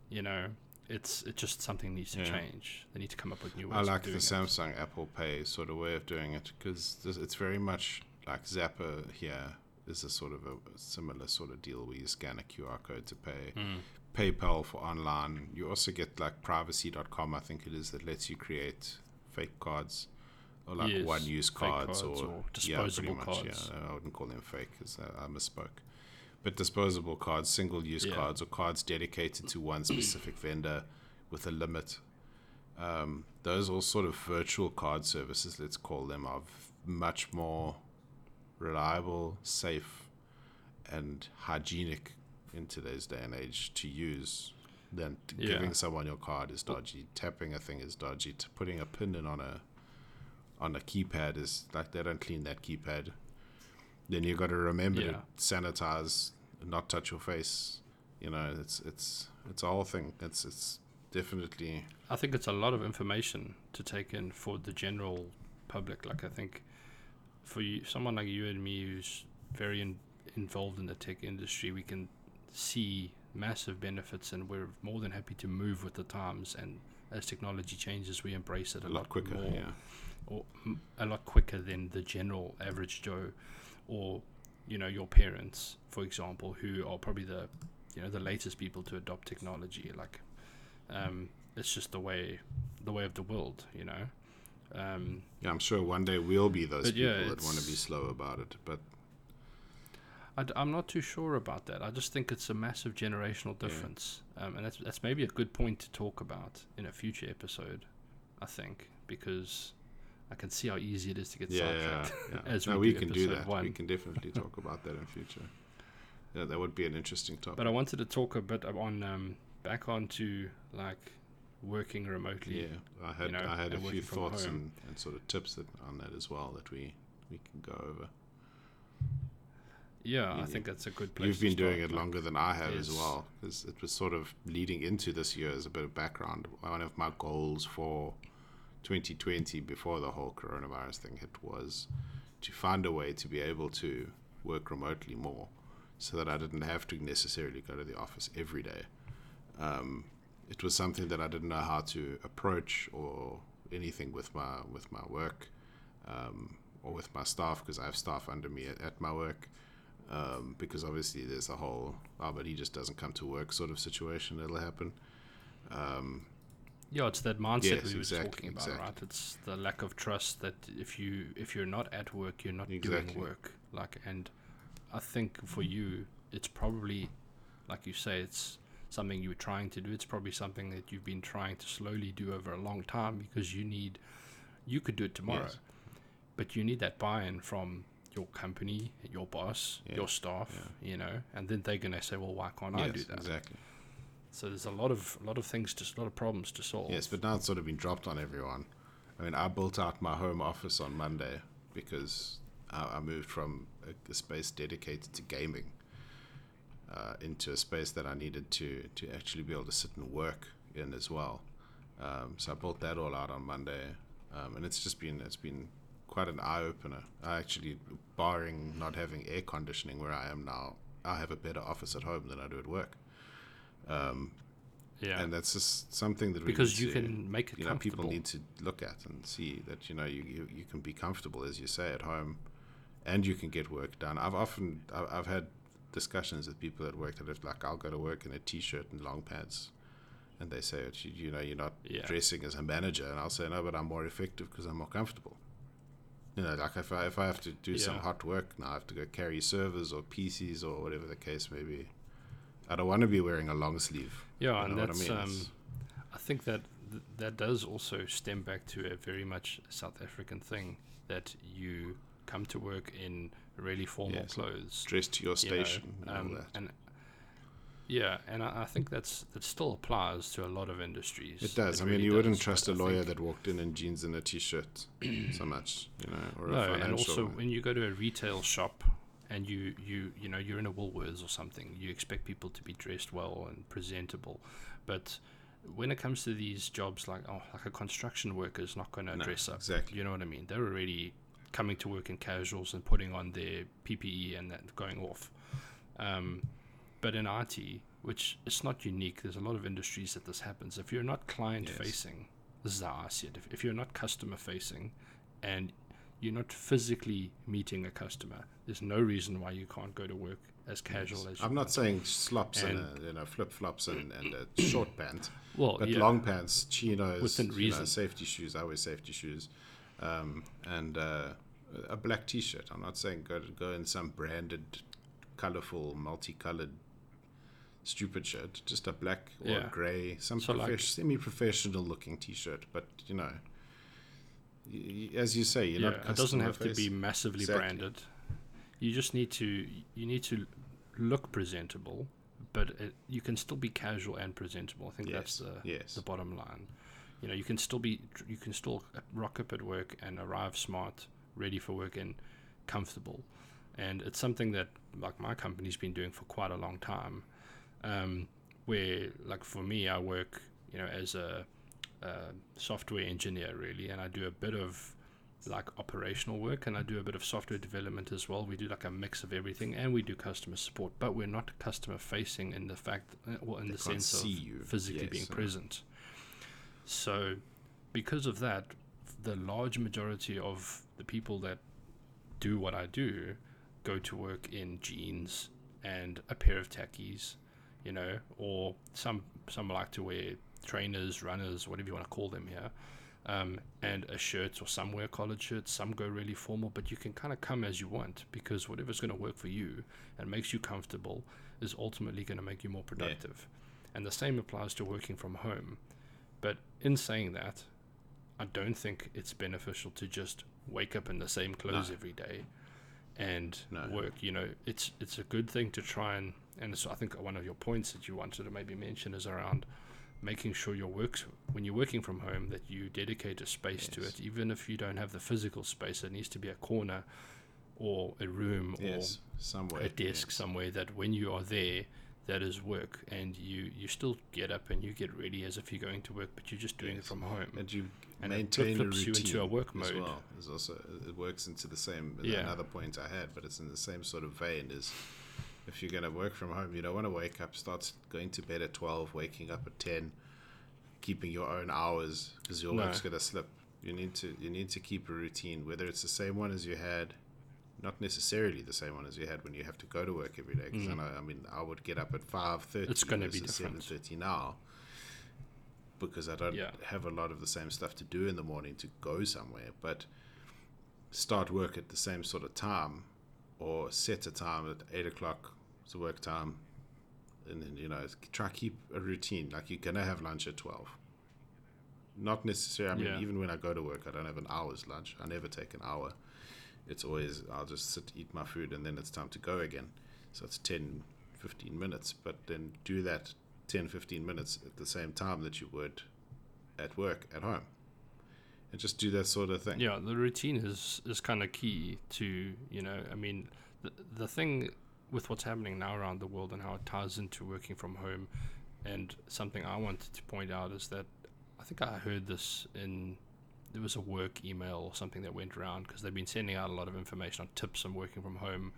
you know. It's it's just something needs to Yeah. change. They need to come up with new ways. I like the it. Samsung Apple Pay sort of way of doing it because it's very much like Zapper here is a sort of a similar sort of deal where you scan a QR code to pay. Mm. PayPal for online. You also get like privacy.com, I think it is, that lets you create fake cards or like Yes, one use cards, cards or, or yeah, disposable much, cards. Yeah, I wouldn't call them fake because I, I misspoke. But disposable cards, single use Yeah. cards, or cards dedicated to one specific vendor with a limit. Um, those all sort of virtual card services, let's call them, are much more reliable, safe, and hygienic in today's day and age to use than t- Yeah. giving someone your card is dodgy. Tapping a thing is dodgy. T- putting a pin in on a on a keypad is like they don't clean that keypad. Then you got to remember Yeah. to sanitize, not touch your face. You know, it's it's it's a whole thing. It's it's definitely I think it's a lot of information to take in for the general public. Like I think for you, someone like you and me who's very in, involved in the tech industry, we can see massive benefits, and we're more than happy to move with the times. And as technology changes, we embrace it a, a lot quicker. more, Yeah. or m- a lot quicker than the general average Joe, or you know your parents, for example, who are probably the you know the latest people to adopt technology. Like, um, it's just the way the way of the world, you know. Um, Yeah, I'm sure one day we'll be those people yeah, that want to be slow about it. But I, am not too sure about that. I just think it's a massive generational Yeah. difference, um, and that's that's maybe a good point to talk about in a future episode. I think because I can see how easy it is to get yeah, yeah, sidetracked. yeah. as no, we we can do that. We can definitely talk about that in future. Yeah, that would be an interesting topic. But I wanted to talk a bit on um, back onto like working remotely. yeah, I had know, I had a few thoughts and, and sort of tips that, on that as well that we we can go over. Yeah, I think that's a good place. You've been doing it longer than I have as well, because it was sort of leading into this year as a bit of background. One of my goals for 2020, before the whole coronavirus thing hit, was to find a way to be able to work remotely more, so that I didn't have to necessarily go to the office every day. Um, it was something that I didn't know how to approach or anything with my with my work um, or with my staff because I have staff under me at, at my work um, because obviously there's a whole oh but he just doesn't come to work sort of situation that'll happen um, Yeah, it's that mindset Yes, we were exactly, talking about, exactly. right? It's the lack of trust that if you if you're not at work, you're not Exactly. doing work. Like, and I think for you, it's probably, like you say, it's something you were trying to do. It's probably something that you've been trying to slowly do over a long time because you need, you could do it tomorrow, Yes. but you need that buy-in from your company, your boss, Yeah, your staff, you know, and then they're gonna say, well, why can't I yes, do that? exactly. So there's a lot of a lot of things, just a lot of problems to solve. Yes, but now it's sort of been dropped on everyone. I mean, I built out my home office on Monday because I, I moved from a, a space dedicated to gaming uh, into a space that I needed to to actually be able to sit and work in as well. Um, so I built that all out on Monday, um, and it's just been it's been quite an eye opener. I actually, barring not having air conditioning where I am now, I have a better office at home than I do at work. Um, yeah, and that's just something that we because need you to- can make it you know people need to look at and see that you know you, you, you can be comfortable as you say at home and you can get work done i've often i've had discussions with people at work that if like i'll go to work in a t-shirt and long pants and they say you, you know you're not Yeah. dressing as a manager and i'll say no but i'm more effective because i'm more comfortable you know like if i if i have to do some hot work now i have to go carry servers or pcs or whatever the case may be i don't want to be wearing a long sleeve Yeah, you and know I that's mean? um, I think that th- that does also stem back to a very much South African thing that you come to work in really formal Yes. clothes. dress to your you know, station and all um, that and yeah, and I, I think that's that still applies to a lot of industries. It does. I mean, really you wouldn't trust a lawyer that walked in in jeans and a t-shirt so much, you know, or no, and also one. when you go to a retail shop and you you you know you're in a Woolworths or something, you expect people to be dressed well and presentable, but when it comes to these jobs like oh like a construction worker is not going to No, dress up exactly. you know what i mean they're already coming to work in casuals and putting on their ppe and that going off um, but in it which it's not unique there's a lot of industries that this happens if you're not client Yes. facing this is how i see it if, if you're not customer facing and you're not physically meeting a customer there's no reason why you can't go to work as casual as you I'm not saying slops and, And- uh, you know flip flops and, and a short pant, well but yeah, long pants, chinos, Within you know, safety shoes. I wear safety shoes, um, and uh, a black T-shirt. I'm not saying go go in some branded, colorful, multicolored, stupid shirt. Just a black or Yeah. grey, some So, like- semi-professional looking T-shirt. But you know, y- y- as you say, you're yeah, not. it doesn't have to be massively Exactly. branded. You just need to you need to look presentable, but it, you can still be casual and presentable. I think that's the yes. the bottom line. You know, you can still be you can still rock up at work and arrive smart, ready for work and comfortable. And it's something that like my company's been doing for quite a long time. Um, where like for me, I work you know as a, a software engineer really, and I do a bit of like operational work and I do a bit of software development as well. We do like a mix of everything and we do customer support, but we're not customer facing in the fact, uh, well, in They the sense of you. physically Yes, being uh, present. So, because of that, the large majority of the people that do what I do go to work in jeans and a pair of tackies, you know, or some some like to wear trainers, runners, whatever you want to call them here, um, and a shirt or some wear collared shirts. Some go really formal, but you can kind of come as you want because whatever's going to work for you and makes you comfortable is ultimately going to make you more productive. And the same applies to working from home. But in saying that, I don't think it's beneficial to just wake up in the same clothes No. every day and No. work. You know, it's it's a good thing to try and and so I think one of your points that you wanted to maybe mention is around making sure your works when you're working from home that you dedicate a space to it, even if you don't have the physical space. There needs to be a corner or a room Yes, somewhere. or a desk yes. somewhere that when you are there that is work and you you still get up and you get ready as if you're going to work but you're just doing it from home and you And it flip-flops you into a work as mode. well. Is also it works into the same. Yeah. Another point I had, but it's in the same sort of vein. Is if you're going to work from home, you don't want to wake up, start going to bed at twelve, waking up at ten, keeping your own hours because your No. work's going to slip. You need to you need to keep a routine, whether it's the same one as you had. Not necessarily the same one as you had when you have to go to work every day. Because I know, I mean, I would get up at five thirty. Mm. It's gonna be seven thirty now because I don't Yeah. have a lot of the same stuff to do in the morning to go somewhere, but start work at the same sort of time or set a time at eight o'clock, it's work time, and then you know try keep a routine. Like you're gonna have lunch at twelve. Not necessarily. I mean, Yeah. even when I go to work, I don't have an hour's lunch. I never take an hour. It's always I'll just sit, eat my food, and then it's time to go again. So it's 10, 15 minutes. But then do that 10, 15 minutes at the same time that you would at work at home, and just do that sort of thing. Yeah, the routine is is kind of key to you know. I mean, the the thing with what's happening now around the world and how it ties into working from home, and something I wanted to point out is that I think I heard this in there was a work email or something that went around because they've been sending out a lot of information on tips on working from home,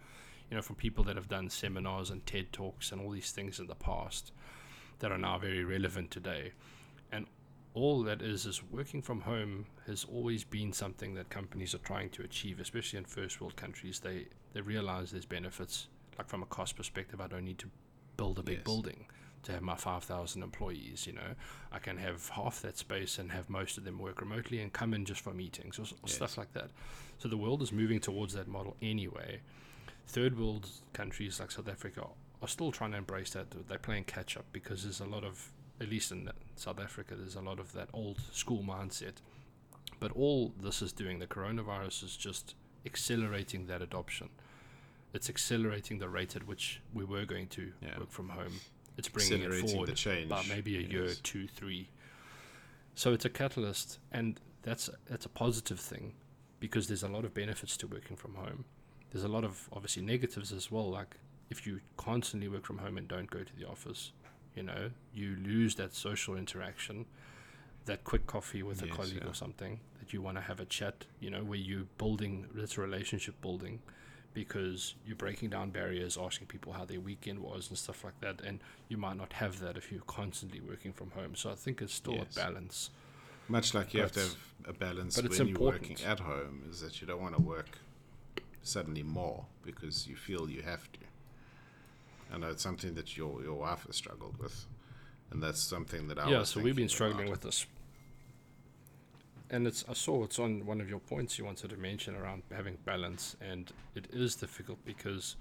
you know, from people that have done seminars and TED talks and all these things in the past that are now very relevant today. And all that is is working from home has always been something that companies are trying to achieve, especially in first world countries. They they realize there's benefits. Like from a cost perspective, I don't need to build a big Yes. building to have my 5,000 employees. You know, I can have half that space and have most of them work remotely and come in just for meetings or, or stuff like that. So the world is moving towards that model anyway. Third world countries like South Africa are still trying to embrace that. They're playing catch up because there's a lot of, at least in South Africa, there's a lot of that old school mindset. But all this is doing, the coronavirus is just accelerating that adoption. It's accelerating the rate at which we were going to Yeah. work from home. It's bringing it forward the change. about maybe a year, two, three. So it's a catalyst, and that's that's a positive thing because there's a lot of benefits to working from home. There's a lot of obviously negatives as well, like if you constantly work from home and don't go to the office, you know, you lose that social interaction, that quick coffee with a colleague yeah. or something that you want to have a chat, you know, where you're building that's relationship building because you're breaking down barriers, asking people how their weekend was and stuff like that, and you might not have that if you're constantly working from home. So I think it's still Yes. a balance. Much like you have to have a balance but when it's you're working at home, is that you don't want to work suddenly more because you feel you have to. I know it's something that your your wife has struggled with, and that's something that I yeah, so we've been struggling about. with this. And it's I saw it's on one of your points you wanted to mention around having balance, and it is difficult because,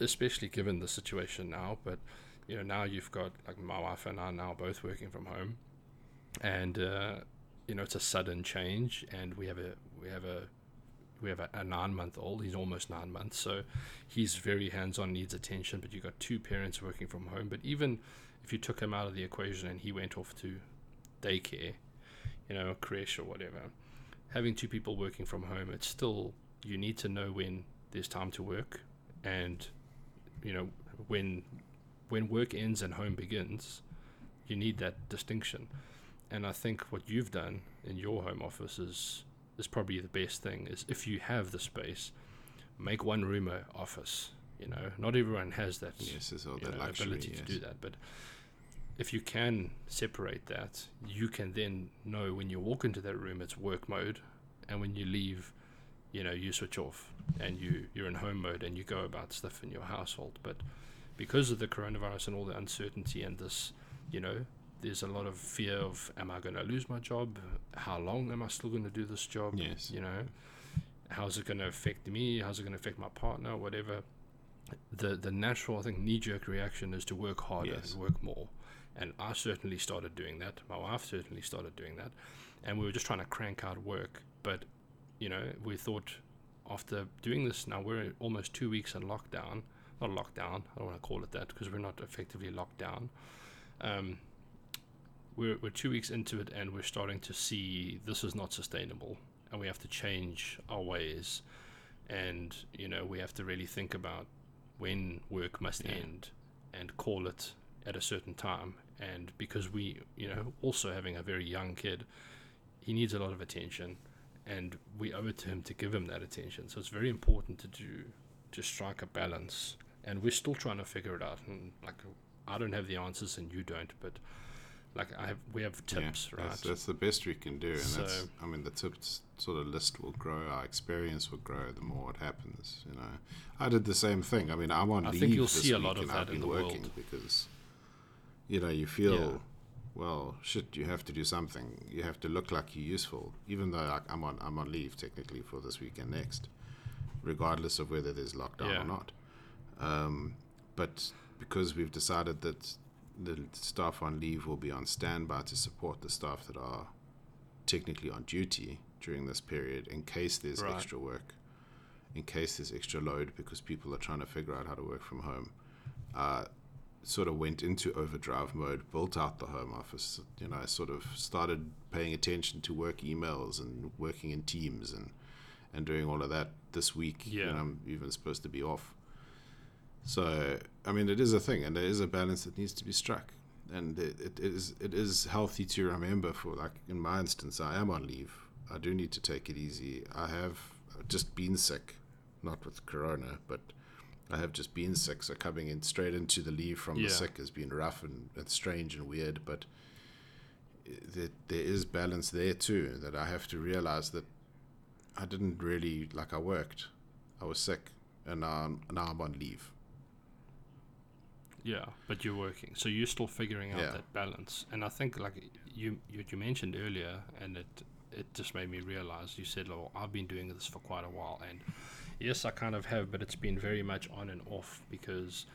especially given the situation now. But you know now you've got like my wife and I now both working from home, and uh, you know it's a sudden change, and we have a we have a we have a, a nine month old. He's almost nine months, so he's very hands on, needs attention. But you've got two parents working from home. But even if you took him out of the equation and he went off to daycare, you know, a creche or whatever, having two people working from home, it's still you need to know when there's time to work, and you know when when work ends and home begins, you need that distinction. And I think what you've done in your home office is is probably the best thing. Is if you have the space, make one room a office. You know, not everyone has that Yes, that know, luxury. ability yes. to do that. But if you can separate that, you can then know when you walk into that room it's work mode, and when you leave, you know you switch off and you you're in home mode and you go about stuff in your household. But because of the coronavirus and all the uncertainty and this, you know, there's a lot of fear of am I going to lose my job? How long am I still going to do this job? Yes. You know, how's it going to affect me? How's it going to affect my partner? Whatever. The the natural I think knee jerk reaction is to work harder Yes. and work more. And I certainly started doing that. My wife certainly started doing that. And we were just trying to crank out work. But, you know, we thought after doing this now, we're almost two weeks in lockdown. Not lockdown, I don't want to call it that because we're not effectively locked down. Um, we're, we're two weeks into it and we're starting to see this is not sustainable and we have to change our ways. And, you know, we have to really think about when work must Yeah. end and call it at a certain time. And because we, you know, also having a very young kid, he needs a lot of attention, and we owe it to him to give him that attention. So it's very important to do to strike a balance, and we're still trying to figure it out. And like, I don't have the answers, and you don't, but like I have, we have tips, yeah, right? That's, that's the best we can do, and that's. So- I mean, the tips sort of list will grow. Our experience will grow the more it happens. You know, I did the same thing. I mean, I'm on I leave think you'll see a lot of that I've in the working world. because, you know, you feel. Yeah. Well, shit! You have to do something. You have to look like you're useful, even though like, I'm on I'm on leave technically for this week and next, regardless of whether there's lockdown Yeah. or not. Um, but because we've decided that the staff on leave will be on standby to support the staff that are technically on duty during this period in case there's Right. extra work, in case there's extra load because people are trying to figure out how to work from home. Uh, sort of went into overdrive mode, built out the home office. You know, I sort of started paying attention to work emails and working in teams and and doing all of that this week. Yeah. when I'm even supposed to be off. So I mean, it is a thing, and there is a balance that needs to be struck. And it, it is it is healthy to remember. For like in my instance, I am on leave. I do need to take it easy. I have just been sick, not with corona, but I have just been sick. So coming in straight into the leave from Yeah. the sick has been rough and, and strange and weird. But eh, there, there is balance there too. That I have to realize that I didn't really like. I worked. I was sick, and now I'm, now I'm on leave. Yeah, but you're working, so you're still figuring out Yeah. that balance. And I think, like you, you you mentioned earlier, and it it just made me realize. You said, "Oh, I've been doing this for quite a while," and yes, I kind of have, but it's been very much on and off because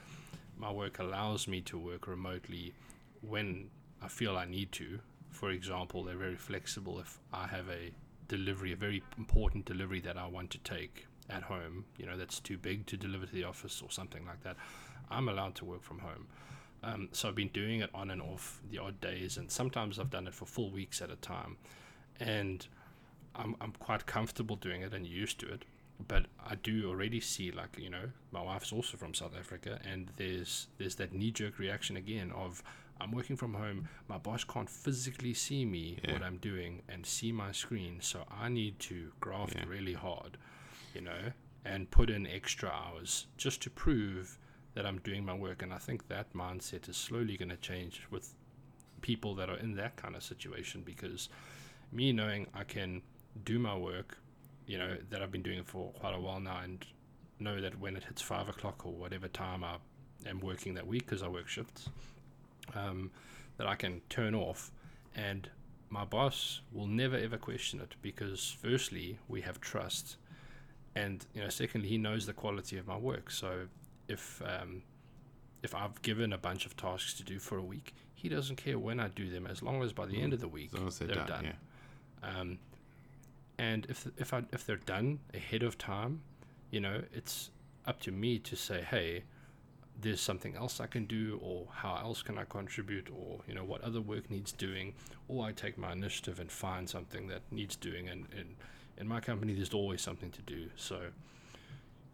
my work allows me to work remotely when I feel I need to. For example, they're very flexible. If I have a delivery, a very important delivery that I want to take at home, you know, that's too big to deliver to the office or something like that, I'm allowed to work from home. Um, so I've been doing it on and off the odd days, and sometimes I've done it for full weeks at a time. And I'm, I'm quite comfortable doing it and used to it. But I do already see, like, you know, my wife's also from South Africa, and there's there's that knee jerk reaction again of I'm working from home, my boss can't physically see me, Yeah. what I'm doing, and see my screen, so I need to graft Yeah. really hard, you know, and put in extra hours just to prove that I'm doing my work. And I think that mindset is slowly going to change with people that are in that kind of situation because me knowing I can do my work, you know, that I've been doing it for quite a while now and know that when it hits five o'clock or whatever time I am working that week because I work shifts, um, that I can turn off and my boss will never ever question it because firstly we have trust and you know secondly he knows the quality of my work so if um, if I've given a bunch of tasks to do for a week he doesn't care when I do them as long as by the end of the week As long as they're, they're done, done. yeah. um, and if if I if they're done ahead of time, you know, it's up to me to say, hey, there's something else I can do, or how else can I contribute, or you know, what other work needs doing, or I take my initiative and find something that needs doing. And in in my company, there's always something to do. So,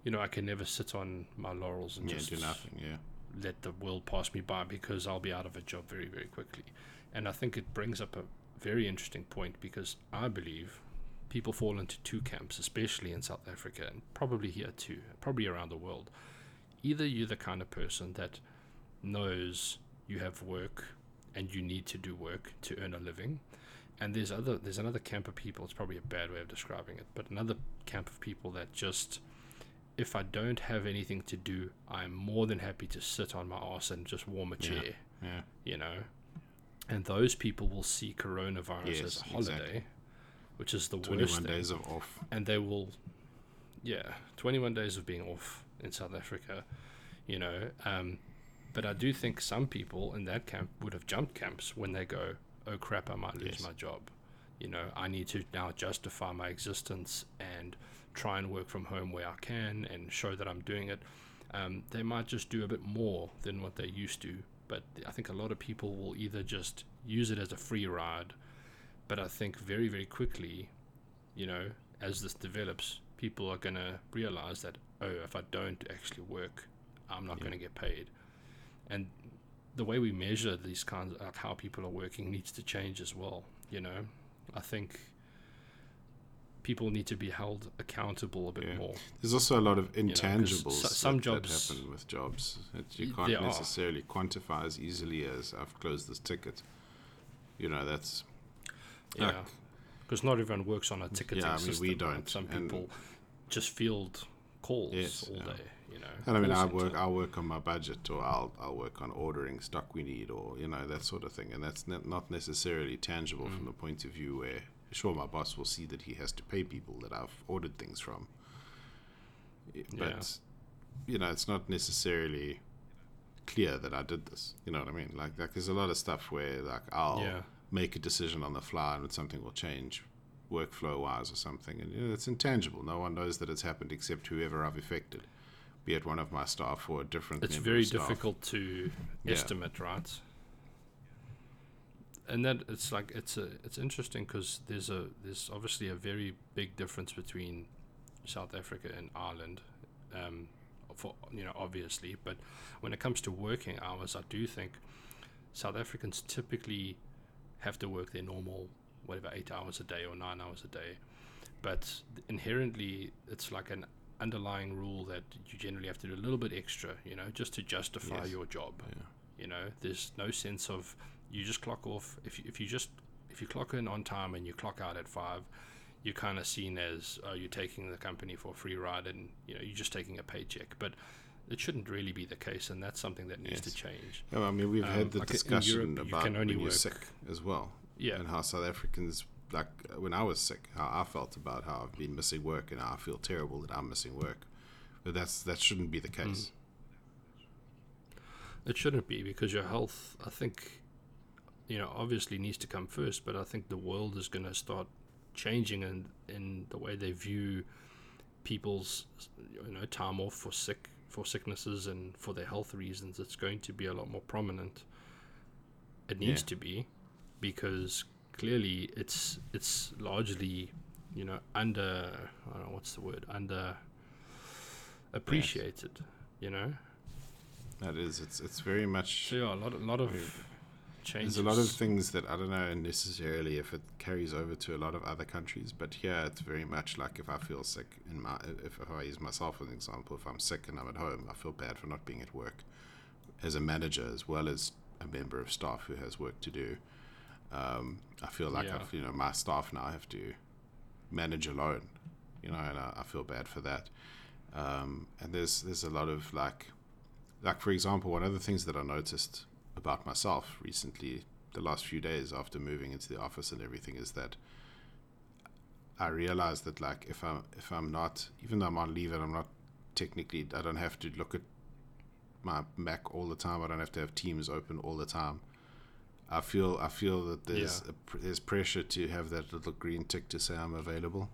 you know, I can never sit on my laurels and Yeah, just do nothing, yeah. let the world pass me by because I'll be out of a job very, very quickly. And I think it brings up a very interesting point because I believe people fall into two camps, especially in South Africa and probably here too, probably around the world. Either you're the kind of person that knows you have work and you need to do work to earn a living. And there's other there's another camp of people, it's probably a bad way of describing it, but another camp of people that just if I don't have anything to do, I'm more than happy to sit on my ass and just warm a Yeah. chair, Yeah. you know. And those people will see coronavirus Yes, as a holiday, exactly. Which is the worst 21 thing. days of off. And they will, yeah, 21 days of being off in South Africa, you know. Um, but I do think some people in that camp would have jumped camps when they go, oh crap, I might lose Yes. my job. You know, I need to now justify my existence and try and work from home where I can and show that I'm doing it. Um, they might just do a bit more than what they used to. But I think a lot of people will either just use it as a free ride. But I think very, very quickly, you know, as this develops, people are going to realize that, oh, if I don't actually work, I'm not Yeah. going to get paid. And the way we measure these kinds of like how people are working needs to change as well. You know, I think people need to be held accountable a bit Yeah. more. There's also a lot of intangibles so- some that, jobs- that happen with jobs that you can't there are. necessarily quantify as easily as I've closed this ticket. You know, that's Yeah, because not everyone works on a ticketing Yeah, I mean, we system. right? don't, Some and- people just field calls Yes, all yeah. day. You know, And I mean, I work, I'll work on my budget, or I'll, I'll work on ordering stock we need, or you know that sort of thing. And that's not necessarily tangible Mm. from the point of view where, sure, my boss will see that he has to pay people that I've ordered things from. I- But Yeah. you know, it's not necessarily clear that I did this. You know what I mean? Like, like there's a lot of stuff where like I'll Yeah. Make a decision on the fly and something will change workflow wise or something, and you know, it's intangible. No one knows that it's happened except whoever I've affected, be it one of my staff or a different. it's very difficult to Yeah. estimate, right? And that it's like it's a it's interesting because there's a there's obviously a very big difference between South Africa and Ireland, um, for you know obviously, but when it comes to working hours, I do think South Africans typically have to work their normal whatever eight hours a day or nine hours a day, but inherently it's like an underlying rule that you generally have to do a little bit extra, you know, just to justify Yes. your job. Yeah. You know, there's no sense of you just clock off. If you, if you just if you clock in on time and you clock out at five, you're kind of seen as oh, you're taking the company for a free ride and you know you're just taking a paycheck. But it shouldn't really be the case, and that's something that needs to change. Yeah, I mean, we've Um, had the like discussion Europe, you about can only when you're work- sick as well, Yeah, and how South Africans, like when I was sick, how I felt about how I've been missing work, and how I feel terrible that I'm missing work. But that's that shouldn't be the Mm. case. it shouldn't be because your health, I think, you know, obviously needs to come first. But I think the world is going to start changing in in the way they view people's you know time off for sick for sicknesses and for their health reasons it's going to be a lot more prominent it needs Yeah. to be because clearly it's it's largely you know under I don't know what's the word under appreciated you know That is, it's it's very much. so yeah a lot a lot of changes There's a lot of things that I don't know necessarily if it carries over to a lot of other countries, but here it's very much like if I feel sick in my if, if I use myself as an example, if I'm sick and I'm at home, I feel bad for not being at work. As a manager as well as a member of staff who has work to do, um, I feel like Yeah. I've you know my staff now have to manage alone, you know, and I, I feel bad for that. Um, and there's there's a lot of like like for example, one of the things that I noticed about myself recently, the last few days after moving into the office and everything, is that I realized that like if I'm if I'm not even though I'm on leave and I'm not technically I don't have to look at my Mac all the time. I don't have to have Teams open all the time. I feel I feel that there's Yeah. a, there's pressure to have that little green tick to say I'm available,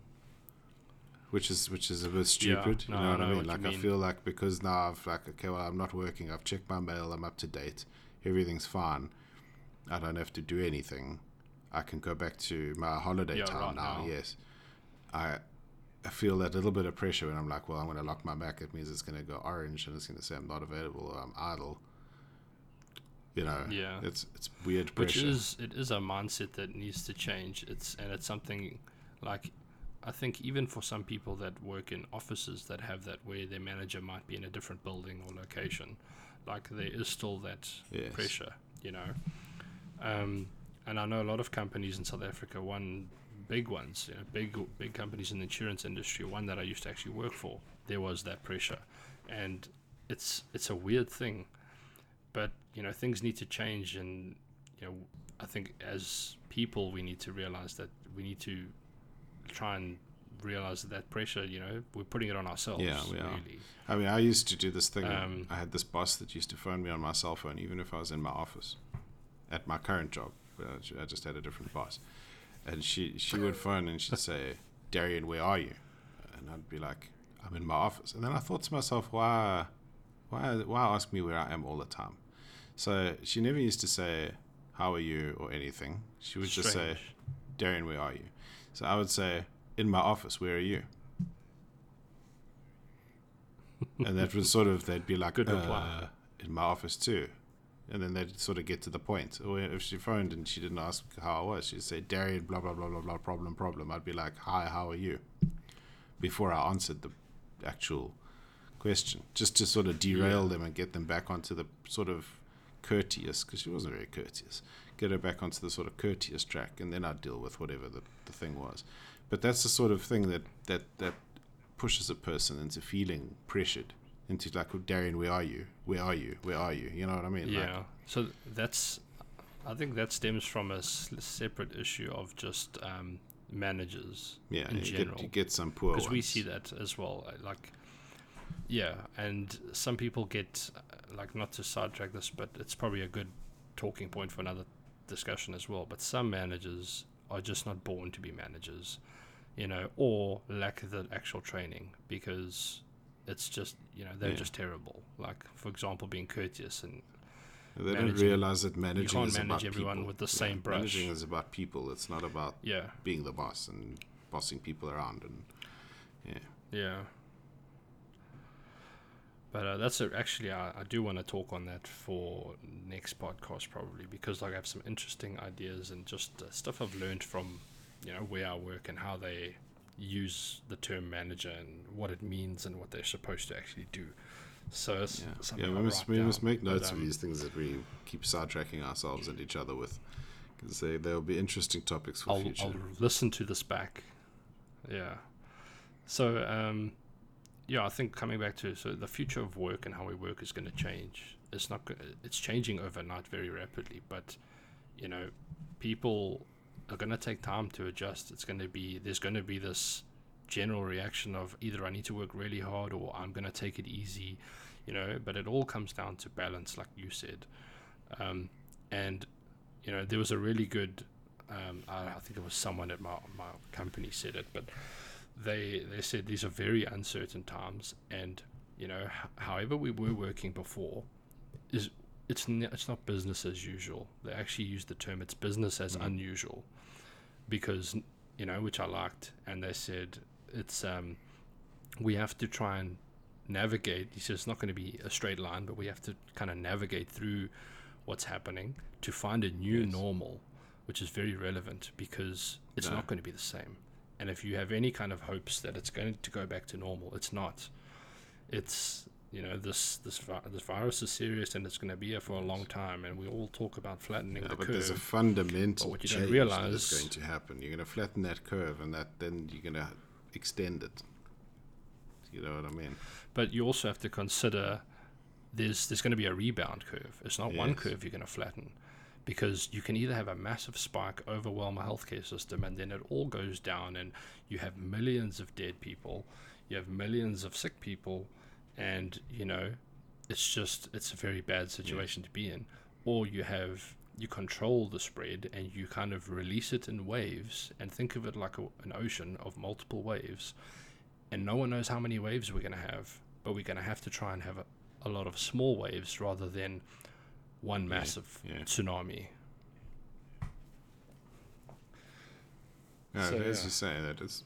which is which is a bit stupid. no, you know I what I know mean? what Like I feel like because now I've like okay, well I'm not working. I've checked my mail. I'm up to date. Everything's fine. I don't have to do anything. I can go back to my holiday Yeah, time right now. now. Yes, I I feel that little bit of pressure when I'm like, well, I'm going to lock my Mac. It means it's going to go orange and it's going to say I'm not available or I'm idle. You know, Yeah. it's it's weird pressure. which is it is a mindset that needs to change it's and it's something like i think even for some people that work in offices that have that where their manager might be in a different building or location like there is still that Yes. pressure you know um, and i know a lot of companies in south africa one big ones you know, big big companies in the insurance industry one that i used to actually work for there was that pressure and it's it's a weird thing but you know things need to change and you know i think as people we need to realize that we need to try and realize that, that pressure you know we're putting it on ourselves Yeah, we are. really I mean, I used to do this thing. Um, I had this boss that used to phone me on my cell phone, even if I was in my office, at my current job. I just had a different boss, and she she would phone and she'd say, "Darian, where are you?" And I'd be like, "I'm in my office." And then I thought to myself, "Why, why, why ask me where I am all the time?" So she never used to say, "How are you?" or anything. She would just say, Darian, where are you? So I would say, in my office, where are you? and that was sort of, they'd be like, Good reply. "Uh, in my office too. And then they'd sort of get to the point. Or if she phoned and she didn't ask how I was, she'd say, Darian, blah, blah, blah, blah, blah, problem, problem. I'd be like, hi, how are you? Before I answered the actual question, just to sort of derail Yeah. them and get them back onto the sort of courteous, because she wasn't very courteous, get her back onto the sort of courteous track, and then I'd deal with whatever the, the thing was. But that's the sort of thing that, that, that pushes a person into feeling pressured, into like, well, Darian, where are you? Where are you? Where are you? You know what I mean? yeah Like, so that's i think that stems from a separate issue of just um, managers yeah, in you general get, you get some poor because we see that as well uh, like yeah and some people get uh, like not to sidetrack this, but it's probably a good talking point for another discussion as well. But some managers are just not born to be managers, you know, or lack of the actual training because it's just you know they're Yeah. just terrible. Like for example, being courteous and They don't realize that managing you can't is manage about everyone people. with the same brush. Managing is about people. It's not about yeah, being the boss and bossing people around. And yeah, yeah. But uh, that's a, actually I, I do want to talk on that for next podcast probably because like I have some interesting ideas and just uh, stuff I've learned from you know where I work and how they use the term manager and what it means and what they're supposed to actually do. So it's yeah, yeah. We must we down. must make But, notes um, of these things that we keep sidetracking ourselves and each other with, because they they'll be interesting topics for I'll, future. I'll listen to this back. Yeah. So, um, yeah, I think coming back to so the future of work and how we work is going to change. It's not. It's changing overnight very rapidly, but you know, people are going to take time to adjust. It's going to be there's going to be this general reaction of either I need to work really hard or I'm going to take it easy, you know. But it all comes down to balance, like you said. Um, and you know, there was a really good um, I, I think it was someone at my, my company said it, but they they said these are very uncertain times, and you know, h- however we were working before, is it's n- it's not business as usual. They actually use the term it's business as Mhm. unusual, because you know, which I liked, and they said it's um, we have to try and navigate. He says it's not going to be a straight line, but we have to kind of navigate through what's happening to find a new Yes. normal, which is very relevant because it's No. not going to be the same. And if you have any kind of hopes that it's going to go back to normal, it's not. It's you know this this vi- this virus is serious and it's going to be here for a long time, and we all talk about flattening yeah, the but there's a fundamental But what you don't change that realize- is going to happen. You're going to flatten that curve, and that then you're going to extend it. You know what I mean? But you also have to consider there's there's going to be a rebound curve. It's not one curve you're going to flatten, because you can either have a massive spike, overwhelm a healthcare system, and then it all goes down, and you have millions of dead people, you have millions of sick people, and you know, it's just it's a very bad situation to be in. Or you have you control the spread and you kind of release it in waves and think of it like a, an ocean of multiple waves and no one knows how many waves we're going to have, but we're going to have to try and have a, a lot of small waves rather than one Yeah, massive yeah. tsunami. Yeah, So, as yeah. you say, that is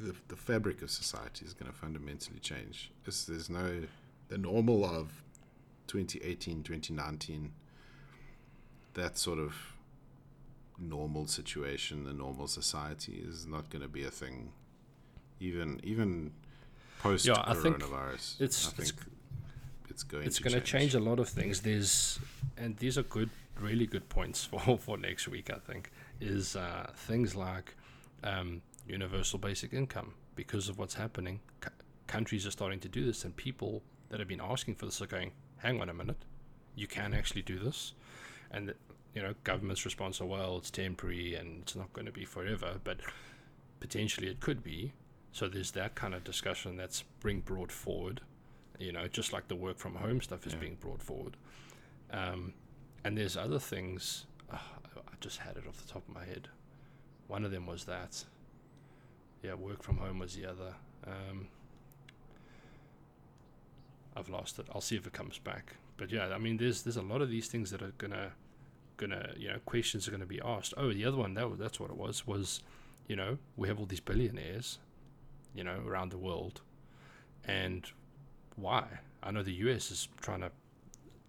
the, the fabric of society is going to fundamentally change. It's, there's no the normal of 2018, 2019. That sort of normal situation, the normal society, is not going to be a thing. Even even post Yeah, I think coronavirus, it's- I it's- think it's going. It's to going to change change a lot of things. There's, and these are good, really good points for, for next week, I think, is uh, things like um, universal basic income. Because of what's happening, c- countries are starting to do this, and people that have been asking for this are going, hang on a minute, you can actually do this. And, you know, government's response are, well, it's temporary and it's not going to be forever, but potentially it could be. So there's that kind of discussion that's being brought forward, you know, just like the work from home stuff is Yeah. being brought forward. Um, and there's other things. ah, I just had it off the top of my head. One of them was that. Yeah, work from home was the other. Um, I've lost it. I'll see if it comes back. But yeah, I mean, there's there's a lot of these things that are gonna gonna you know questions are gonna be asked. Oh, the other one that was, that's what it was was, you know, we have all these billionaires, you know, around the world, and why? I know the U.S. is trying to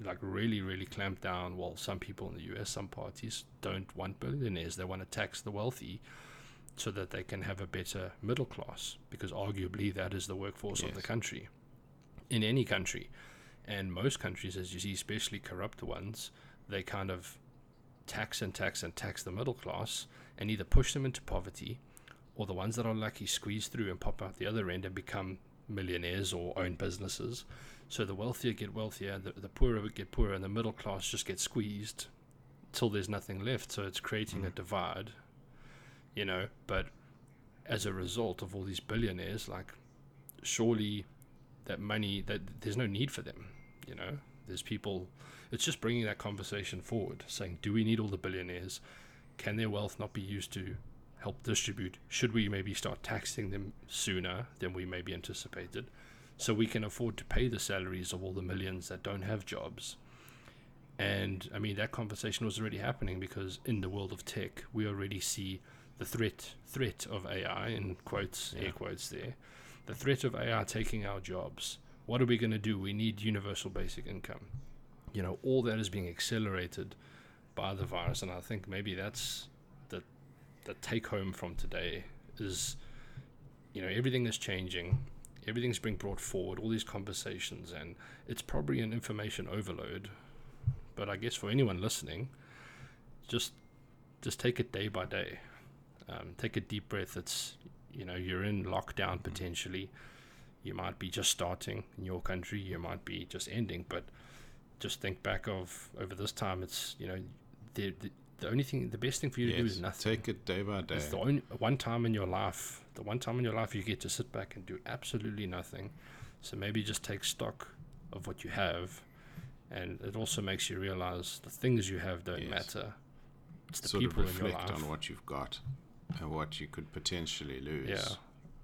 like really really clamp down. Well, some people in the U.S. some parties don't want billionaires. They want to tax the wealthy. So that they can have a better middle class, because arguably that is the workforce of the country, in any country, and most countries, as you see, especially corrupt ones, they kind of tax and tax and tax the middle class and either push them into poverty or the ones that are lucky squeeze through and pop out the other end and become millionaires or own businesses. So the wealthier get wealthier, the, the poorer get poorer, and the middle class just get squeezed till there's nothing left. So it's creating a Mm. divide, you know. But as a result of all these billionaires, like surely that money that there's no need for them, you know. There's people. It's just bringing that conversation forward, saying, do we need all the billionaires? Can their wealth not be used to help distribute? Should we maybe start taxing them sooner than we maybe anticipated, so we can afford to pay the salaries of all the millions that don't have jobs? And I mean, that conversation was already happening because in the world of tech, we already see the threat threat of AI in quotes Yeah. air quotes there, the threat of AI taking our jobs. What are we going to do? We need universal basic income. You know, all that is being accelerated by the virus, and I think maybe that's the the take home from today is, you know, everything is changing, everything's being brought forward, all these conversations, and it's probably an information overload. But I guess for anyone listening, just just take it day by day. Um, take a deep breath. It's you know you're in lockdown potentially. You might be just starting in your country. You might be just ending. But just think back of over this time. It's you know the the, the only thing, the best thing for you to do is nothing. Take it day by day. It's the only one time in your life, the one time in your life you get to sit back and do absolutely nothing. So maybe just take stock of what you have, and it also makes you realize the things you have don't Yes. matter. It's the sort of people in your reflect life, on what you've got and what you could potentially lose. yeah,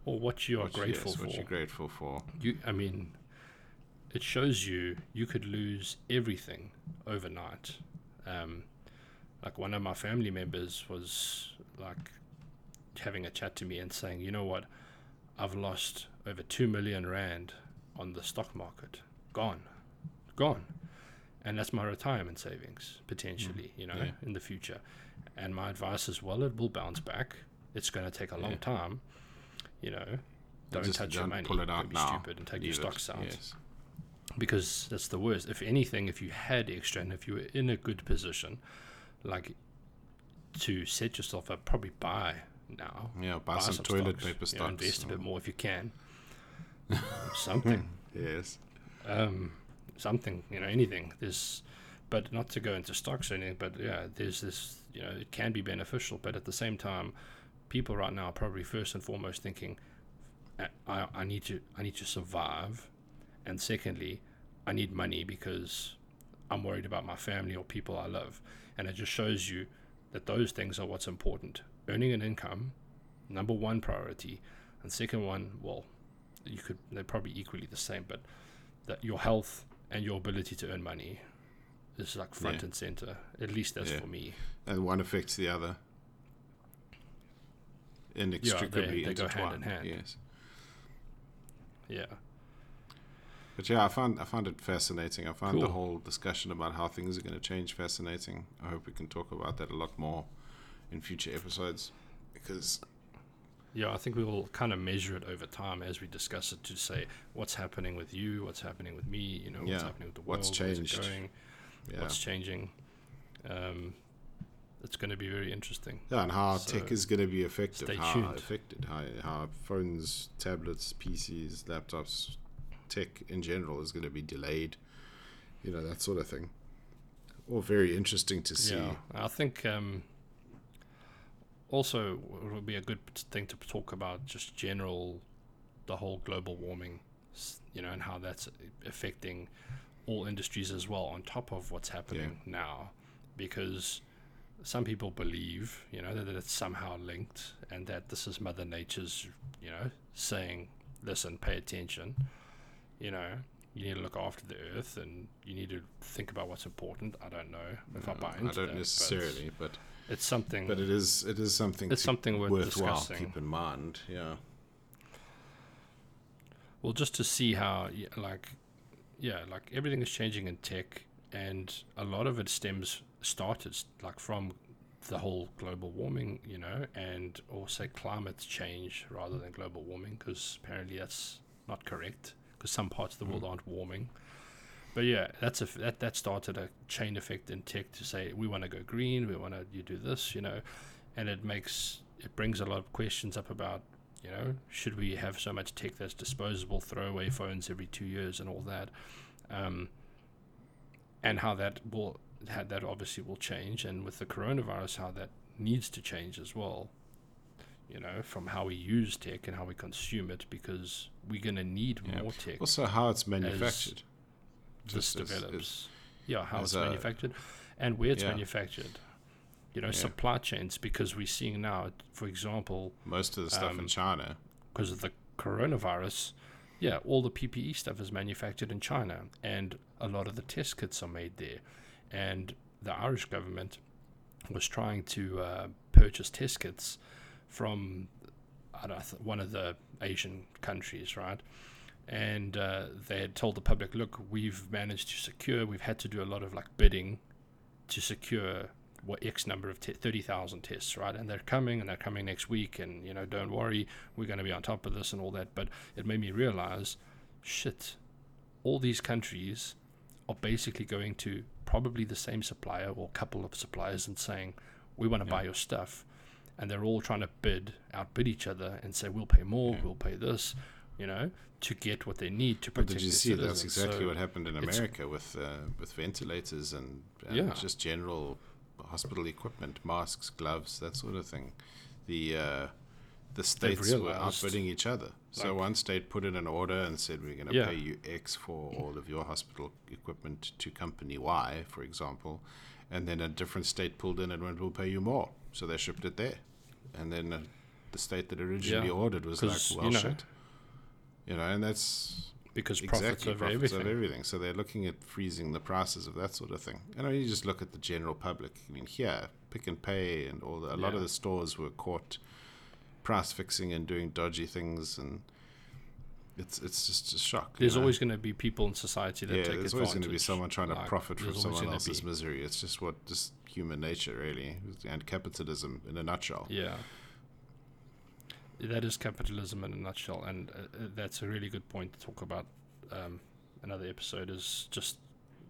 or what you are What- grateful yes, for. What you're grateful for. you, I mean, it shows you you could lose everything overnight. Um, like one of my family members was like having a chat to me and saying, you know what, I've lost over two million rand on the stock market, gone, gone, and that's my retirement savings potentially, you know, Mm. yeah. in the future. And my advice is, well, it will bounce back. It's going to take a long Yeah. time, you know. Don't Just touch your don't money. Pull it Don't be now. stupid and take your Leave it. stocks out Yes. because that's the worst. If anything, if you had extra and if you were in a good position, like to set yourself up, probably buy now. Yeah. Buy, some, toilet stocks, paper you know, invest a bit more if you can. something, Yes. um, something, you know, anything. There's, but not to go into stocks or anything. But yeah, there's this. You know, it can be beneficial, but at the same time, people right now are probably first and foremost thinking, I, I, need to, I need to survive, and secondly, I need money because I'm worried about my family or people I love, and it just shows you that those things are what's important. Earning an income, number one priority, and second one, well, you could they're probably equally the same, but that your health and your ability to earn money is like front Yeah. and center. At least that's Yeah. for me. And one affects the other. Inextricably they go intertwined. hand in hand. Yes. Yeah. But yeah, I found I found it fascinating. I found the whole discussion about how things are going to change fascinating. I hope we can talk about that a lot more in future episodes because Yeah, I think we will kind of measure it over time as we discuss it to say what's happening with you, what's happening with me, you know, what's Yeah, happening with the world, what's where's it going, yeah, what's changing. Um, it's going to be very interesting. yeah, and how So, tech is going to be affected, stay how tuned. affected, how how phones, tablets, PCs, laptops, tech in general is going to be delayed. You know that sort of thing. All very interesting to see. Yeah, I think um, also it would be a good thing to talk about just general, the whole global warming, you know, and how that's affecting all industries as well, on top of what's happening now, because some people believe, you know, that it's somehow linked, and that this is Mother Nature's, you know, saying, listen, pay attention, you know. You need to look after the earth, and you need to think about what's important. I don't know if I Uh, buy I don't that, but necessarily, but it's something. but it is it is something it's to- something worth worthwhile discussing. keep in mind. Yeah. Well, just to see how, like, yeah, like everything is changing in tech, and a lot of it stems started like from the whole global warming, you know, and also climate change rather than global warming, because apparently that's not correct, because some parts of the world mm. aren't warming. But yeah, that's a that that started a chain effect in tech to say we want to go green, we want to you do this, you know, and it makes it brings a lot of questions up about you know should we have so much tech that's disposable, throwaway phones every two years and all that, um, and how that will how that obviously will change, and with the coronavirus, how that needs to change as well. You know, from how we use tech and how we consume it, because we're gonna need Yeah. more tech. Also, how it's manufactured. this as- develops. yeah, how it's a- manufactured and where it's Yeah. manufactured. You know, Yeah. supply chains, because we're seeing now, for example, Most of the stuff in Um, China. because of the coronavirus, yeah, all the PPE stuff is manufactured in China, and a lot of the test kits are made there. And the Irish government was trying to uh, purchase test kits from I don't know, one of the Asian countries, right? And uh, they had told the public, look, we've managed to secure, we've had to do a lot of like bidding to secure what X number of te- 30,000 tests, right? And they're coming and they're coming next week. And, you know, don't worry, we're going to be on top of this and all that. But it made me realize shit, all these countries are basically going to probably the same supplier or couple of suppliers and saying, we want to Yeah. buy your stuff. And they're all trying to bid, outbid each other and say, we'll pay more, Yeah. we'll pay this, you know, to get what they need to But did you see that's exactly So- what happened in America with uh, with ventilators and, and Yeah. just general hospital equipment, masks, gloves, that sort of thing. The uh, the states were outbidding each other. So like- one state put in an order and said we're going to Yeah. pay you X for all of your hospital equipment to company Y, for example, and then a different state pulled in and went, "We'll pay you more." So they shipped it there, and then uh, the state that originally Yeah, ordered was like, 'cause, you "Well, know, shit." You know, and that's because profits exactly over profits everything. of everything. So they're looking at freezing the prices of that sort of thing. And I mean, you just look at the general public. I mean, here, Pick n Pay and all the, a lot of the stores were caught price fixing and doing dodgy things, and it's it's just a shock. There's know? always going to be people in society that yeah, take there's always going to be someone trying to Like, profit from someone else's be. misery. It's just what just human nature, really, and capitalism in a nutshell. Yeah. That is capitalism in a nutshell, and uh, uh, that's a really good point to talk about. Um, another episode is just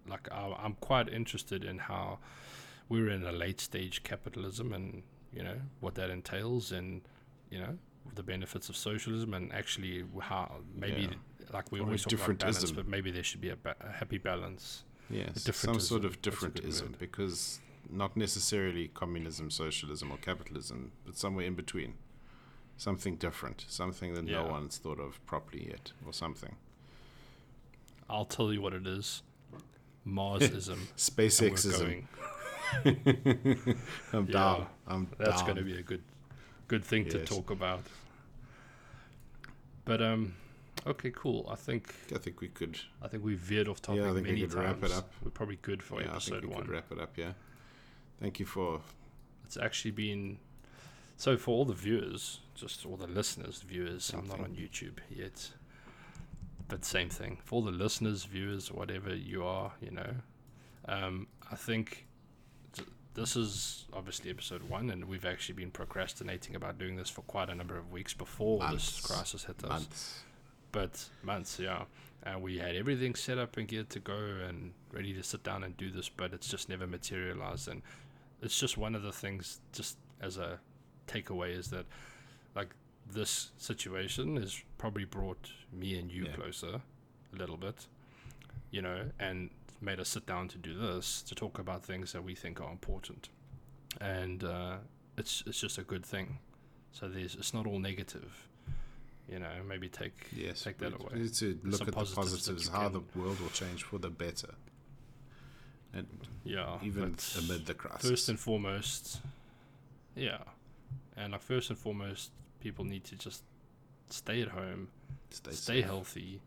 like I, I'm quite interested in how we're in a late stage capitalism, and you know what that entails, and you know the benefits of socialism, and actually how maybe Yeah. like we Or a always talk about balance, but maybe there should be a, ba- a happy balance. Yes, some sort of differentism, because not necessarily communism, socialism, or capitalism, but somewhere in between. Something different, something that no one's thought of properly yet, or something. I'll tell you what it is: Marsism. SpaceXism. I'm Yeah, down. I'm That's down. going to be a good, good thing to talk about. But um, okay, cool. I think I think we could. I think we veered off topic yeah, I think we could times. wrap it up. We're probably good for yeah, I episode think we one. could wrap it up. Yeah. Thank you for. It's actually been so for all the viewers, just all the listeners, viewers. I'm not on YouTube yet, but same thing for all the listeners, viewers, whatever you are. You know, um, I think th- this is obviously episode one, and we've actually been procrastinating about doing this for quite a number of weeks before Months. this crisis hit us. months. But months, yeah. And we had everything set up and geared to go and ready to sit down and do this, but it's just never materialized. And it's just one of the things, just as a takeaway, is that like this situation has probably brought me and you Yeah. closer a little bit, you know, and made us sit down to do this to talk about things that we think are important. And uh, it's it's just a good thing. So there's it's not all negative. You know, maybe take Yes. take that away. need to look some at the positives that positives, how can- the world will change for the better. And Yeah. even amid the crisis. first and foremost, yeah, and like first and foremost, people need to just stay at home, stay, stay healthy.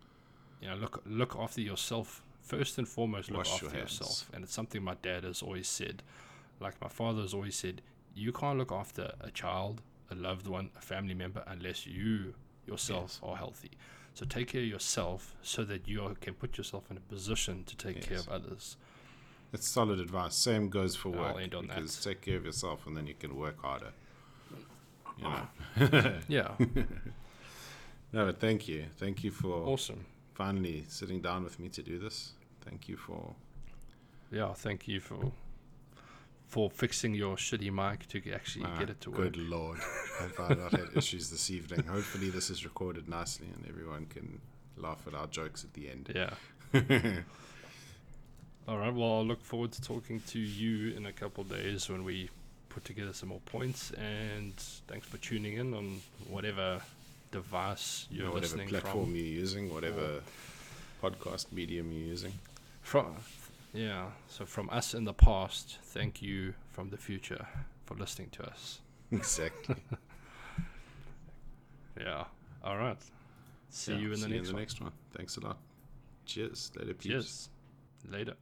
You know, look look after yourself first and foremost. Look Wash after your yourself, and it's something my dad has always said. Like my father has always said, you can't look after a child, a loved one, a family member unless you yourself are healthy. So take care of yourself so that you are- can put yourself in a position to take care of others. It's solid advice. Same goes for I'll work. end on that. because take care of yourself and then you can work harder. You know. Yeah, No, but thank you. Thank you for awesome. finally sitting down with me to do this. Thank you for Yeah, thank you for for fixing your shitty mic to actually Ah, get it to work. Good lord. Have I not had issues this evening? Hopefully this is recorded nicely and everyone can laugh at our jokes at the end. Yeah. All right. Well, I'll look forward to talking to you in a couple of days when we put together some more points. And thanks for tuning in on whatever device You you're know, whatever listening platform from. you're using, whatever podcast medium you're using. From yeah, so from us in the past, thank you from the future for listening to us. exactly. Yeah. All right. See Yeah, you in the next in the one. next one. Thanks a lot. Cheers. Later, peeps. Cheers. Later.